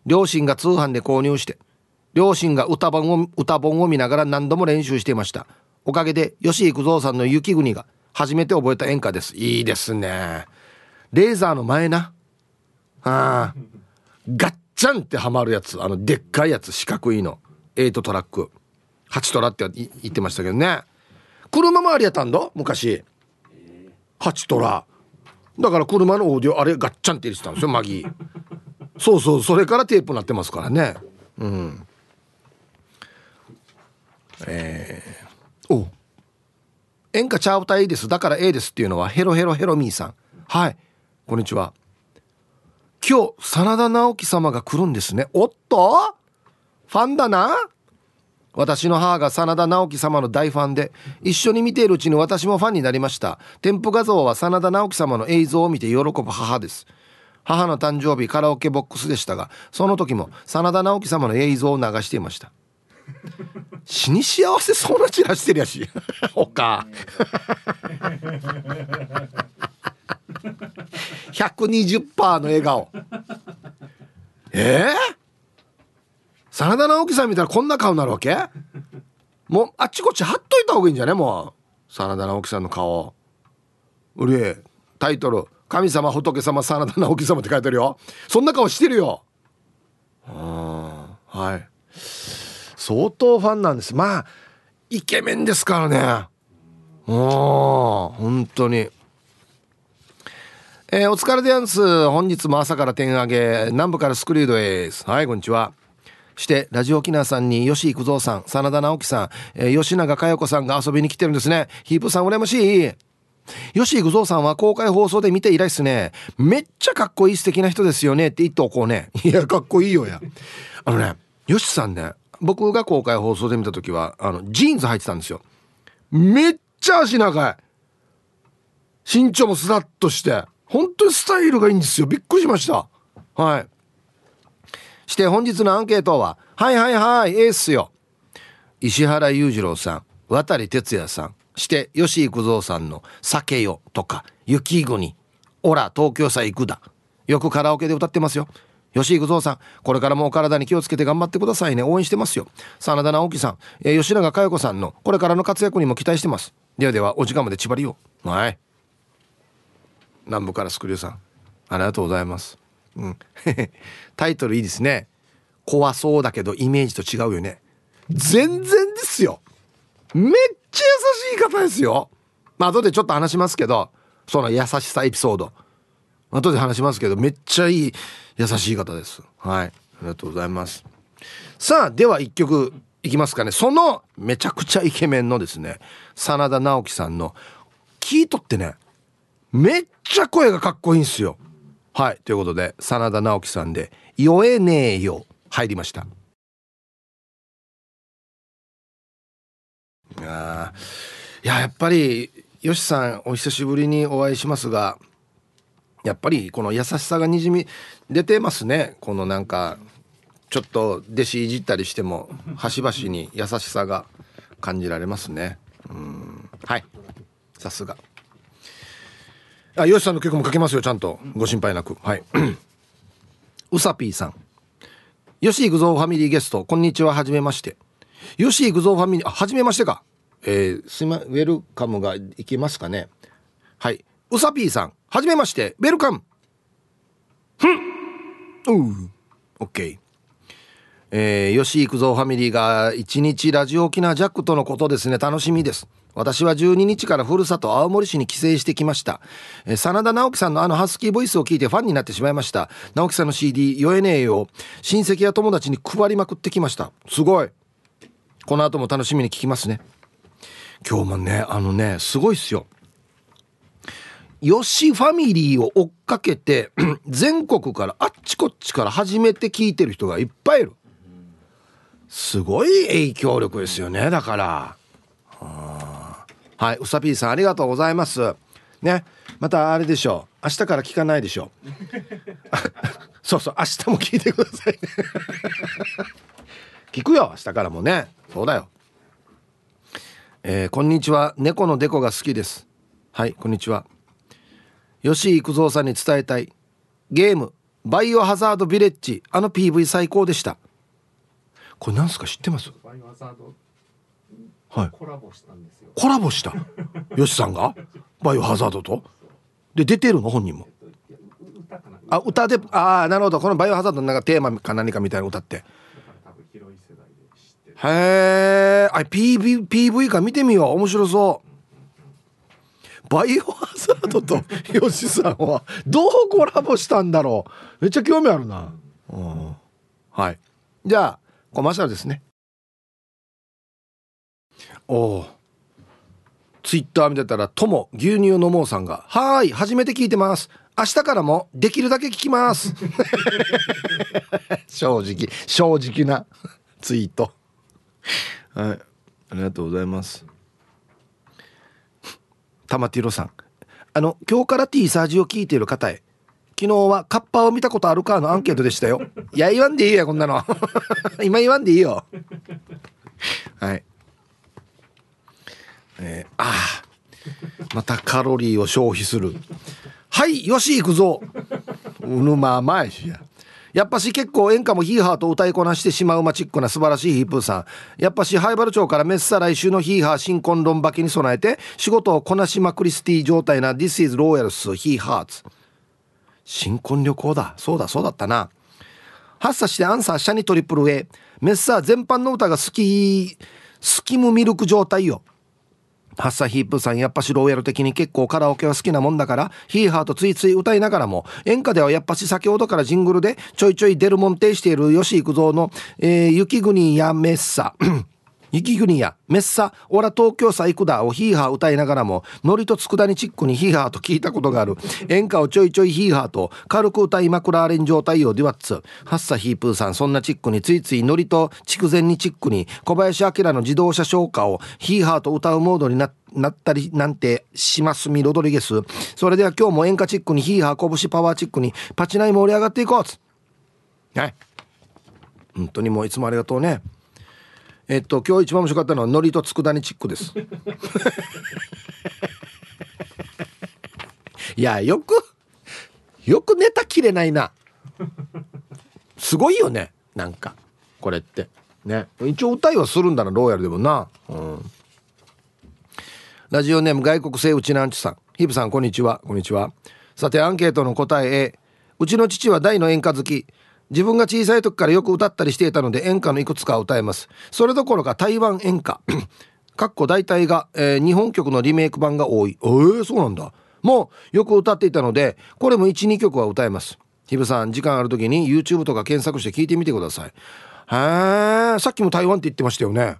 両親が通販で購入して両親が歌本を歌本を見ながら何度も練習していました。おかげで吉幾三さんの雪国が初めて覚えた演歌です。いいですね。レーザーの前な。あガッチャンってはまるやつあのでっかいやつ四角いの。8トラック。8トラって言ってましたけどね。車周りやったんだ昔。8トラ。だから車のオーディオあれガッチャンって入れてたんですよマギー。そうそうそれからテープになってますからね。うん。えー、お。演歌チャー歌いです。だから A ですっていうのはヘロヘロヘロミーさん。はい。こんにちは。今日真田直樹様が来るんですね。おっと？ファンだな？私の母が真田直樹様の大ファンで一緒に見ているうちに私もファンになりました。添付画像は真田直樹様の映像を見て喜ぶ母です。母の誕生日カラオケボックスでしたがその時も真田直樹様の映像を流していました。死に幸せそうなチラしてるやし。ほか。120%の笑顔。ええー？真田直樹さん見たらこんな顔になるわけ？もうあっちこっち貼っといた方がいいんじゃね？もう真田直樹さんの顔。うれタイトル「神様仏様真田直樹様」って書いてるよ。そんな顔してるよ。はい。相当ファンなんです。まあイケメンですからね。うん本当に。えー、お疲れでやんす。本日も朝から点上げ南部からスクリュードですはいこんにちは。してラジオ沖縄さんに吉幾三さん真田直樹さん、えー、吉永佳代子さんが遊びに来てるんですね。ヒープさん羨ましい。吉幾三さんは公開放送で見て以来っすね。めっちゃかっこいい素敵な人ですよね。って言っておこうね。いやかっこいいよや。あのね吉さんね僕が公開放送で見た時はあのジーンズ履いてたんですよ。めっちゃ足長い。身長もスラッとして。本当にスタイルがいいんですよ。びっくりしました。はい。して本日のアンケートははいはいはいええっすよ。石原裕次郎さん渡哲也さん。して吉幾三さんの「酒よ」とか「雪国」「オラ東京さ行くだ」よくカラオケで歌ってますよ。吉幾三さんこれからもお体に気をつけて頑張ってくださいね。応援してますよ。真田直樹さん、え、吉永佳代子さんのこれからの活躍にも期待してます。ではではお時間まで縛りよはい。南部からスクリューさん。ありがとうございます。うん、タイトルいいですね。怖そうだけどイメージと違うよね。全然ですよ。めっちゃ優しい方ですよ。まあ後でちょっと話しますけどその優しさエピソード。後で話しますけどめっちゃいい優しい方です。はい。ありがとうございます。さあでは一曲いきますかね。そのめちゃくちゃイケメンのですね真田直樹さんの聞いとってねめっちゃ声がかっこいいんすよ。はい。ということで真田直樹さんで「酔えねえよ」入りました。いややっぱりよしさんお久しぶりにお会いしますがやっぱりこの優しさがにじみ出てますね。このなんかちょっと弟子いじったりしても端々に優しさが感じられますね。うん。はい。さすが。あ、よしさんの曲もかけますよ、ちゃんと。ご心配なく。はい。うさぴーさん。吉幾三ファミリーゲストこんにちははじめまして。吉幾三ファミリーあはじめましてか。えー、すいまウェルカムがいきますかね。はい。うさぴーさんはじめまして。ウェルカム。ふん。うオッケー。えー、吉幾三ファミリーが一日ラジオ沖縄ジャックとのことですね。楽しみです。私は12日からふるさと青森市に帰省してきました。え、真田直樹さんのあのハスキーボイスを聞いてファンになってしまいました。直樹さんの CD、酔えねえよ。親戚や友達に配りまくってきました。すごい。この後も楽しみに聞きますね。今日もね、あのね、すごいっすよ。吉ファミリーを追っかけて 全国からあっちこっちから初めて聞いてる人がいっぱいいるすごい影響力ですよねだからははい。うさぴーさんありがとうございます。ね。またあれでしょう。明日から聞かないでしょう。そうそう。明日も聞いてくださいね。聞くよ。明日からもね。そうだよ。えー、こんにちは。猫のデコが好きです。はい。こんにちは。吉幾三さんに伝えたい。ゲーム。バイオハザードビレッジ。あの PV 最高でした。これなんすか？知ってます？バイオハザード。はい。コラボしたんですよ。コラボした？吉さんが？バイオハザードと？で出てるの？本人も。あ歌でああなるほど。このバイオハザードのなんかテーマか何かみたいな歌って。へえあ PV, PV か見てみよう。面白そう。バイオハザードと 吉さんはどうコラボしたんだろう。めっちゃ興味あるな、うん、はい。じゃあコマーシャルですねおおツイッター見てたら「とも牛乳飲もう」さんが「はい初めて聞いてます。明日からもできるだけ聞きます」正直正直なツイート。はいありがとうございます。玉ティロさん。あの今日から T サージを聞いている方へ。昨日はカッパを見たことあるかのアンケートでしたよ。いや言わんでいいよこんなの。今言わんでいいよ。はいえー、ああまたカロリーを消費する。はいよし行くぞ。うぬままいしや。やっぱし結構演歌もヒーハーと歌いこなしてしまうマチックな素晴らしいヒープーさん。やっぱし灰原町からメッサ来週のヒーハー新婚論化けに備えて仕事をこなしまくりスティ状態な This is Royals ヒーハーツ新婚旅行だ。そうだそうだったな。発作してアンサーシャニトリプル A メッサー全般の歌が好きスキムミルク状態よ。ハッサヒープさんやっぱしローヤル的に結構カラオケは好きなもんだからヒーハーとついつい歌いながらも演歌ではやっぱし先ほどからジングルでちょいちょい出るもんてしている吉幾三の、えー、雪国やめっさ。雪国やメッサオラ東京さ行くだをヒーハー歌いながらもノリと佃煮チックにヒーハーと聞いたことがある。演歌をちょいちょいヒーハーと軽く歌いまくられん状態をデュワッツハッサヒープーさんそんなチックについついノリと筑前煮チックに小林明の自動車消化をヒーハーと歌うモードにななったりなんてしますみロドリゲス。それでは今日も演歌チックにヒーハー拳パワーチックにパチナイ盛り上がっていこう。つはい。本当にもういつもありがとうね。えっと今日一番面白かったのは海苔と佃煮チックです。いやよくよくネタ切れないな。すごいよねなんかこれって。ね。一応歌いはするんだなローヤルでもな。うん。ラジオネーム外国製うちなんちさん。ヒブさんこんにちは。こんにちは。さてアンケートの答え A うちの父は大の演歌好き自分が小さい時からよく歌ったりしていたので演歌のいくつか歌えます。それどころか台湾演歌。かっこ大体が、えー、日本曲のリメイク版が多い。えー、そうなんだ。もうよく歌っていたのでこれも12曲は歌えます。ひぶさん時間ある時に YouTube とか検索して聞いてみてください。へえさっきも台湾って言ってましたよね。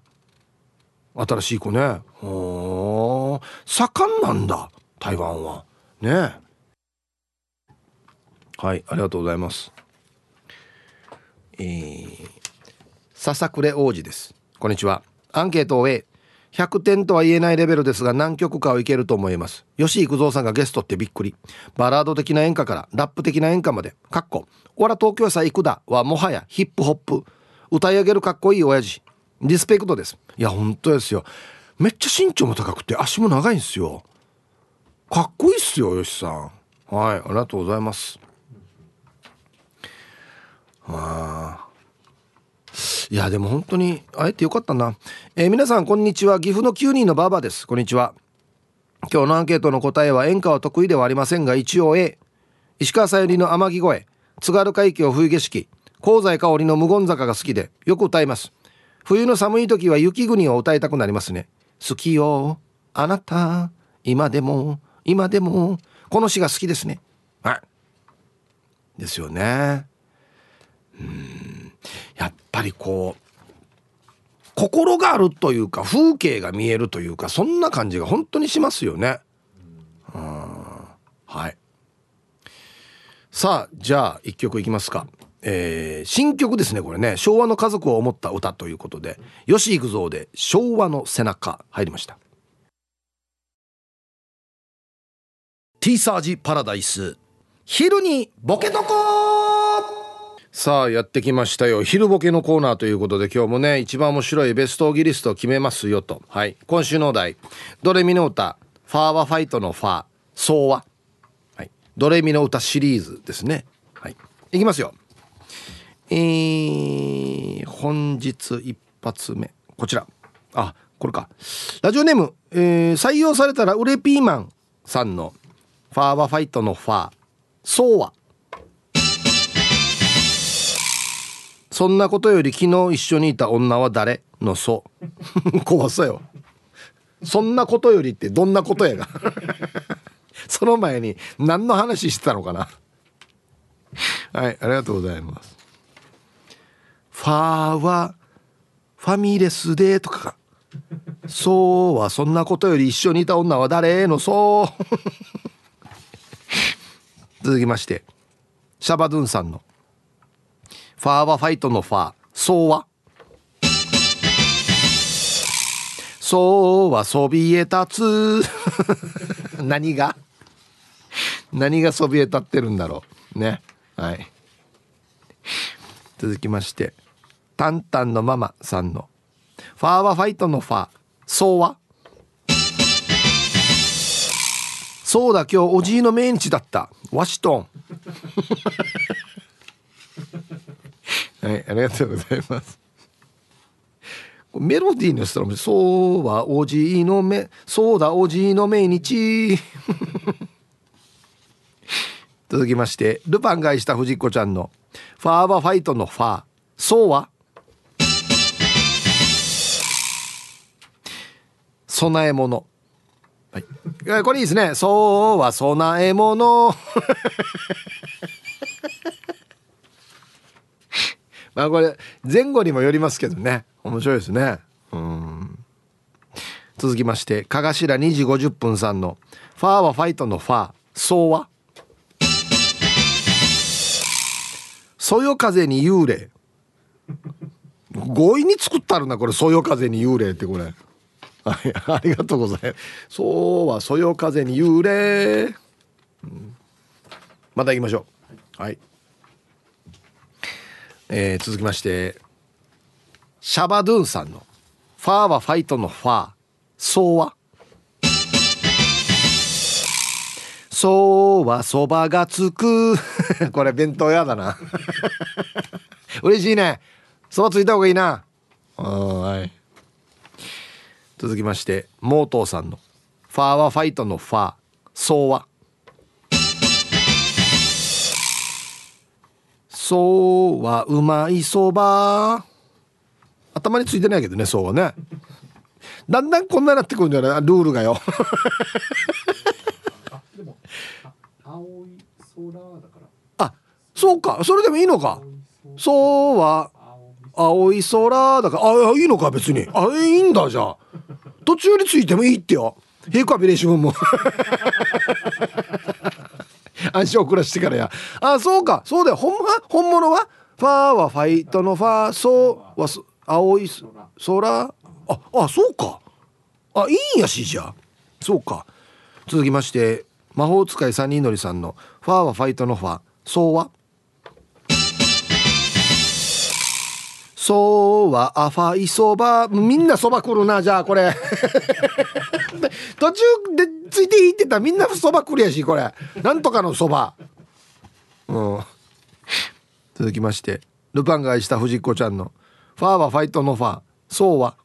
新しい子ね。ほ盛んなんだ台湾は。ね。はいありがとうございます。えー、笹暮王子です。こんにちは。アンケートを A 100点とは言えないレベルですが何曲かはいけると思います。吉幾三さんがゲストってびっくり。バラード的な演歌からラップ的な演歌まで。かっこオラ東京さ行くだはもはやヒップホップ。歌い上げるかっこいい親父。リスペクトです。いや本当ですよ。めっちゃ身長も高くて足も長いんですよ。かっこいいっすよ吉さん。はいありがとうございます。あいやでも本当に会えてよかったな、えー、皆さんこんにちは。岐阜の9人のバーバです。こんにちは。今日のアンケートの答えは演歌は得意ではありませんが一応 A 石川さゆりの天城越え。津軽海峡冬景色。香西香りの無言坂が好きでよく歌います。冬の寒い時は雪国を歌いたくなりますね。好きよあなた。今でも今でも。この詩が好きですね。はい。ですよね。うん。やっぱりこう心があるというか風景が見えるというかそんな感じが本当にしますよね。うん。はい。さあじゃあ一曲いきますか。えー、新曲ですねこれね。昭和の家族を思った歌ということで吉幾三で昭和の背中入りました。ティーサージパラダイス。昼にボケとこさあやってきましたよ。昼ボケのコーナーということで今日もね一番面白いベストオギリストを決めますよと。はい。今週のお題。ドレミの歌。ファーはファイトのファー。ソーは。はい。ドレミの歌シリーズですね。はい。いきますよ。えー、本日一発目。こちら。あこれか。ラジオネーム、えー、採用されたらウレピーマンさんの。ファーはファイトのファー。そうは。そんなことより昨日一緒にいた女は誰？のそう 怖さよ。そんなことよりってどんなことやが？その前に何の話してたのかな？はいありがとうございます。ファーはファミレスでとか。そうはそんなことより一緒にいた女は誰？のそう。続きましてシャバドゥンさんの。ファーはファイトのファー。そうは？そうはそびえ立つ。何が？何がそびえ立ってるんだろう？ね。はい。続きまして。タンタンのママさんの。ファーはファイトのファー。そうは？そうだ今日おじいの命日だった。ワシトン。はいありがとうございます。メロディーにしたらそうはおじいのめそうだおじいの命日。続きましてルパンがいした藤子ちゃんのファーはファイトのファー。そうは？備え物。はい、これいいですね。そうは備え物。まあこれ前後にもよりますけどね。面白いですね。うん。続きまして、かがしら2時50分さんのファーはファイトのファー、そうは？そよ風に幽霊。強引に作ったるな、これ、そよ風に幽霊ってこれ。はい、ありがとうございます。そうはそよ風に幽霊、また行きましょう。はい。えー、続きまして、シャバドゥンさんのファーはファイトのファー、そうは？そうはそばがつく。これ弁当屋だな。嬉しいね。そばついた方がいいな。はい。続きましてモートーさんの「ファーはファイトのファー」「そうは」「そうはうまいそば」頭についてないけどねそうはね。だんだんこんなになってくるんだよなルールがよ。あそうかそれでもいいのか。そうは青い空だから。あいいのか別に。あいいんだじゃあ。途中についてもいいってよ。平行アビレーションも 暗証暮らしてからや。あそうか。そうだよ。ほんま？本物は？ファーはファイトのファーソーは青い空？ああそうか。あいいんやしじゃそうか。続きまして魔法使い三人乗りさんの「ファーはファイトのファーソーは?」そうはアファイそばみんなそば来るなじゃあこれ。途中でついていってたみんなそば来るやしこれ。なんとかのそば。うん。続きましてルパンが愛した藤子ちゃんのファーはファイトのファー。そうは。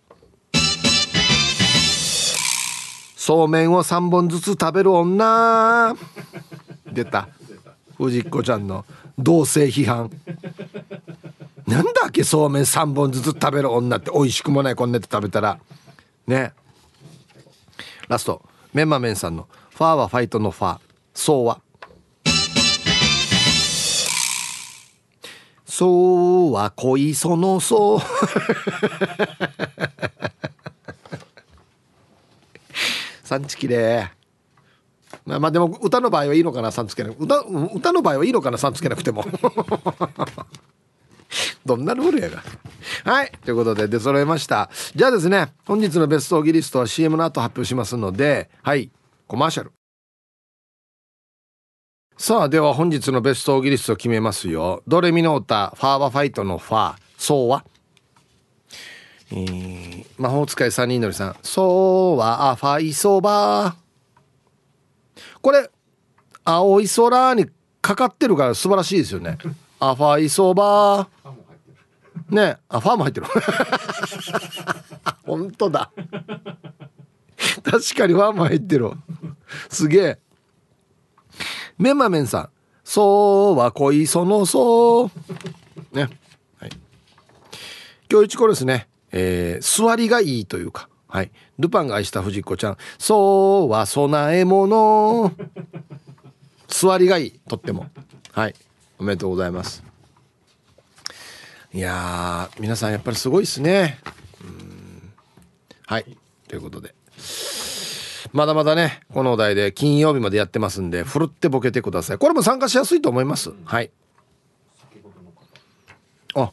そうめんを3本ずつ食べる女。出た。藤子ちゃんの同性批判。なんだっけそうめん3本ずつ食べる女って。美味しくもないこんなって食べたら。ね。ラスト。メンマメンさんの「ファーはファイトのファー」「そうは」そうは恋そのそう。産地きれまあまあでも歌の場合はいいのかなさんつけな歌歌の場合はいいのかなさんつけなくても。どんなルールやが。はい。ということで出揃えました。じゃあですね本日のベストオギリストは CM の後発表しますのではい。コマーシャル。さあでは本日のベストオギリストを決めますよ。ドレミの歌ファーバファイトのファーそうは？えー、魔法使い三人のりさん。そうはあファイソバこれ青い空にかかってるから素晴らしいですよね。アファイソバねあファーも入ってる。本当だ。確かにファーも入ってる。すげえ。メンマメンさん。そうは恋そのそう。ね。はい。今日一こですね。えー、座りがいいというか。はい。ルパンが愛した藤子ちゃん。そうは備え物。座りがいい。とっても。はい。おめでとうございます。いや皆さんやっぱりすごいですね。はい。ということで。まだまだねこのお題で金曜日までやってますんでふるってボケてください。これも参加しやすいと思います。はい。あ。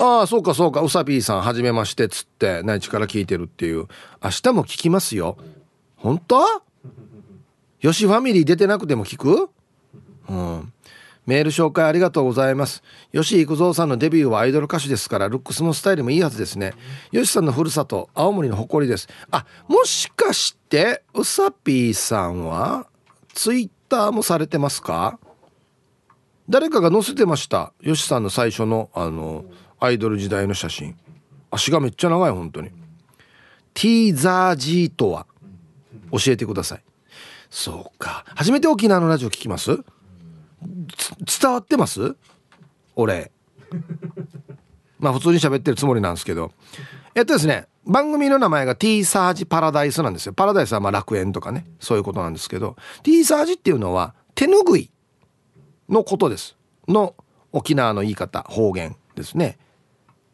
ああそうかそうか。うさぴーさんはじめましてっつって内地から聞いてるっていう。明日も聞きますよ。本当？よしファミリー出てなくても聞く？うん。メール紹介ありがとうございます。吉幾三さんのデビューはアイドル歌手ですからルックスもスタイルもいいはずですね。吉さんのふるさと青森の誇りです。あもしかしてうさぴーさんはツイッターもされてますか？誰かが載せてました吉さんの最初のあのアイドル時代の写真。足がめっちゃ長い本当に。ティーザージーとは教えてください。そうか。初めて沖縄のラジオ聞きます？伝わってます？俺。まあ普通に喋ってるつもりなんですけど。えっとですね番組の名前が T サージパラダイスなんですよ。パラダイスはまあ楽園とかねそういうことなんですけど。T サージっていうのは手ぬぐいのことです。の沖縄の言い方方言ですね。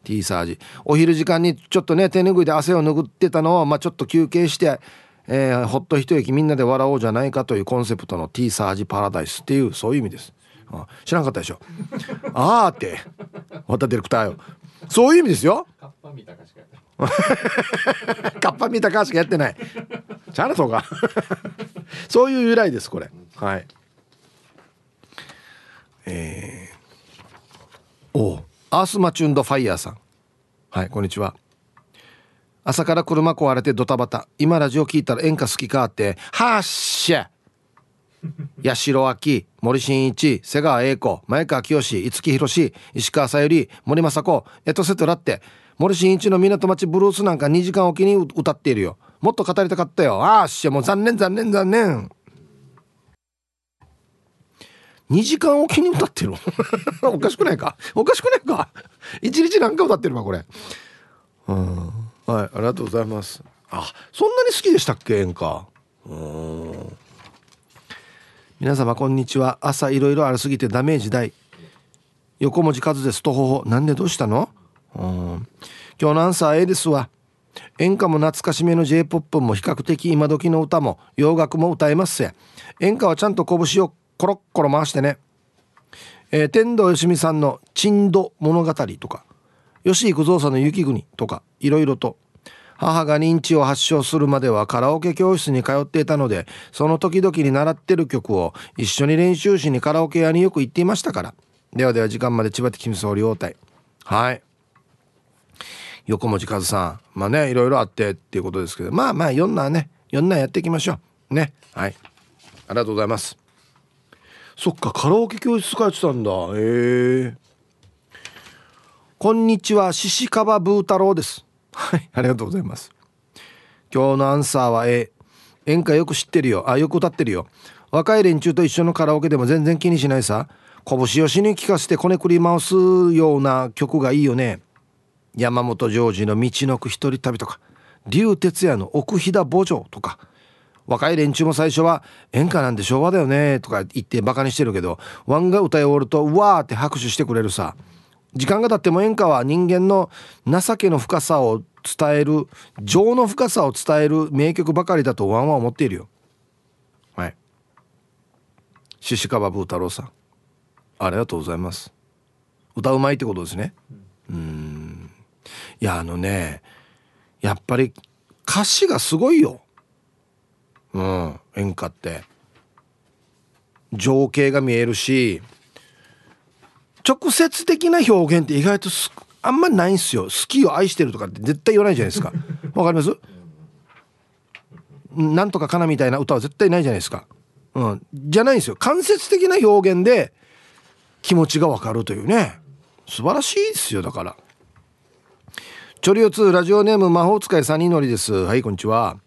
T サージ。お昼時間にちょっとね手ぬぐいで汗を拭ってたのを、まあ、ちょっと休憩してえー、ほっと一息みんなで笑おうじゃないかというコンセプトの T サージパラダイスっていうそういう意味です。あ知らんかったでしょ。あーって渡ディレクターよ。そういう意味ですよ。カッパ見たかしかやってカッパ見たかしかやってない。チャラそうか。そういう由来ですこれ。はい。えー、おアースマチュンドファイヤーさん。はいこんにちは。朝から車壊れてドタバタ。今ラジオ聞いたら演歌好きかって。はっしゃ。八代亜紀森進一瀬川栄子前川清五木ひろし石川さゆり森雅子エトセトラって。森進一の港町ブルースなんか2時間おきに歌っているよ。もっと語りたかったよ。あっしゃ。もう残念残念残念。2時間おきに歌ってる おかしくないか？おかしくないか？1日なんか歌ってるわこれ。うん。はいありがとうございます。あそんなに好きでしたっけ演歌？うん。皆様こんにちは。朝いろいろありすぎてダメージ大。横文字数ですとほほなんでどうしたの？うん。今日のアンサー A ですわ。演歌も懐かしめの J-POP も比較的今時の歌も洋楽も歌えますせ。演歌はちゃんと拳をコロッコロ回してね。えー、天童よしみさんの「珍度物語」とか吉幾三さんの雪国とかいろいろと。母が認知を発症するまではカラオケ教室に通っていたのでその時々に習ってる曲を一緒に練習しにカラオケ屋によく行っていましたから。ではでは時間まで千葉的キム総理応対はい。横文字和さんまあねいろいろあってっていうことですけど。まあまあ4なね。4なやっていきましょう。ね。はい。ありがとうございます。そっかカラオケ教室通ってたんだ。へえ。こんにちは獅子カバブー太郎です。はい。ありがとうございます。今日のアンサーは A 演歌よく知ってるよ。あよく歌ってるよ。若い連中と一緒のカラオケでも全然気にしないさ。拳を死に聞かせてこねくり回すような曲がいいよね。山本譲二の「道のく一人旅」とか。竜哲也の「奥飛騨墓場」とか。若い連中も最初は「演歌なんて昭和だよね」とか言ってバカにしてるけどワンが歌い終わると「うわー」って拍手してくれるさ時間が経っても演歌は人間の情けの深さを伝える情の深さを伝える名曲ばかりだとワンは思っているよ。はい。獅子川ブー太郎さん。ありがとうございます。歌うまいってことですね。うん。いやあのねやっぱり歌詞がすごいよ。うん。演歌って。情景が見えるし直接的な表現って意外とあんまりないんすよ。好きを愛してるとかって絶対言わないじゃないですか。わかります？なんとかかなみたいな歌は絶対ないじゃないですか。うん、じゃないんですよ。間接的な表現で気持ちがわかるというね。素晴らしいですよだから。チョリオ2ラジオネーム魔法使いサニーノリです。はいこんにちは。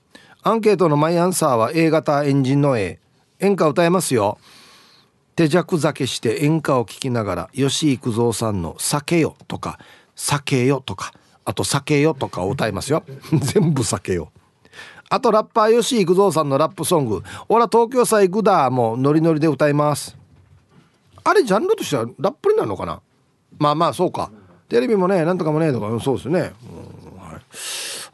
アンケートのマイアンサーは A 型エンジンの A 演歌歌えますよ手弱酒して演歌を聴きながら吉幾三さんの「酒よ」とか「酒よ」とかあと「酒よ」とかを歌いますよ。全部酒よ。あとラッパー吉幾三さんのラップソング「俺は東京さ行くだ」もノリノリで歌います。あれジャンルとしてはラップになるのかな？まあまあそうか。テレビもねなんとかもねとかそうですね、うんはい、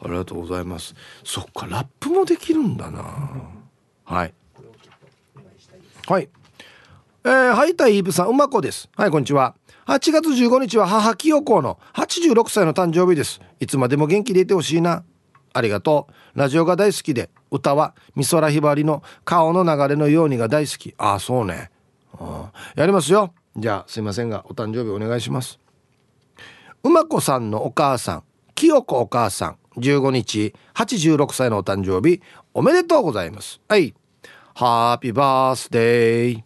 ありがとうございます。そっかラップもできるんだな。はい。はい。えー、はいたいイブさんうまこです。はいこんにちは。8月15日は母清子の86歳の誕生日です。いつまでも元気でいてほしいな。ありがとう。ラジオが大好きで歌は美空ひばりの顔の流れのようにが大好き。ああそうね。あやりますよ。じゃあすいませんがお誕生日お願いします。うまこさんのお母さん清子お母さん15日86歳のお誕生日おめでとうございます。はい。ハッピーバースデー。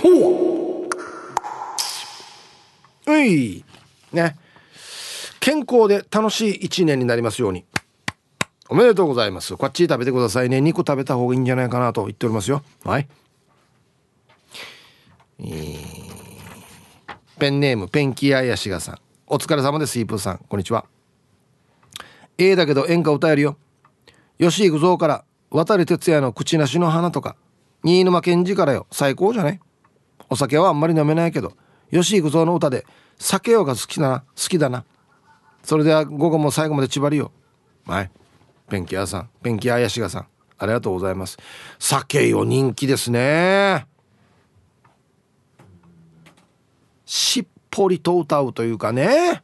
ほう。うい。ね。健康で楽しい一年になりますように。おめでとうございます。こっち食べてくださいね。肉食べた方がいいんじゃないかなと言っておりますよ。はい、ペンネームペンキーアヤシガさん。お疲れ様ですイープーさん。こんにちは。A だけど演歌歌えるよ。吉幾三から渡哲也の口なしの花とか。新沼賢治からよ。最高じゃないお酒はあんまり飲めないけど。吉幾三の歌で。酒よが好きだな。好きだな。それでは午後も最後まで縛りよ。はい。ペンキ屋さん。ペンキ屋やしがさん。ありがとうございます。酒よ人気ですね。しっぽりと歌うというかね。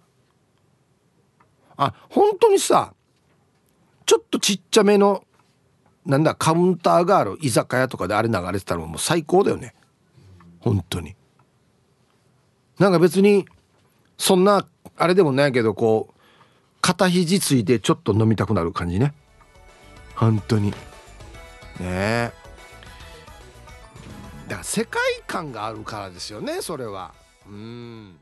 あ本当にさちょっとちっちゃめのなんだカウンターがある居酒屋とかであれ流れてたのも最高だよね。本当に。なんか別にそんなあれでもないけどこう肩肘ついてちょっと飲みたくなる感じね。本当に。ね。えだから世界観があるからですよねそれは。うん。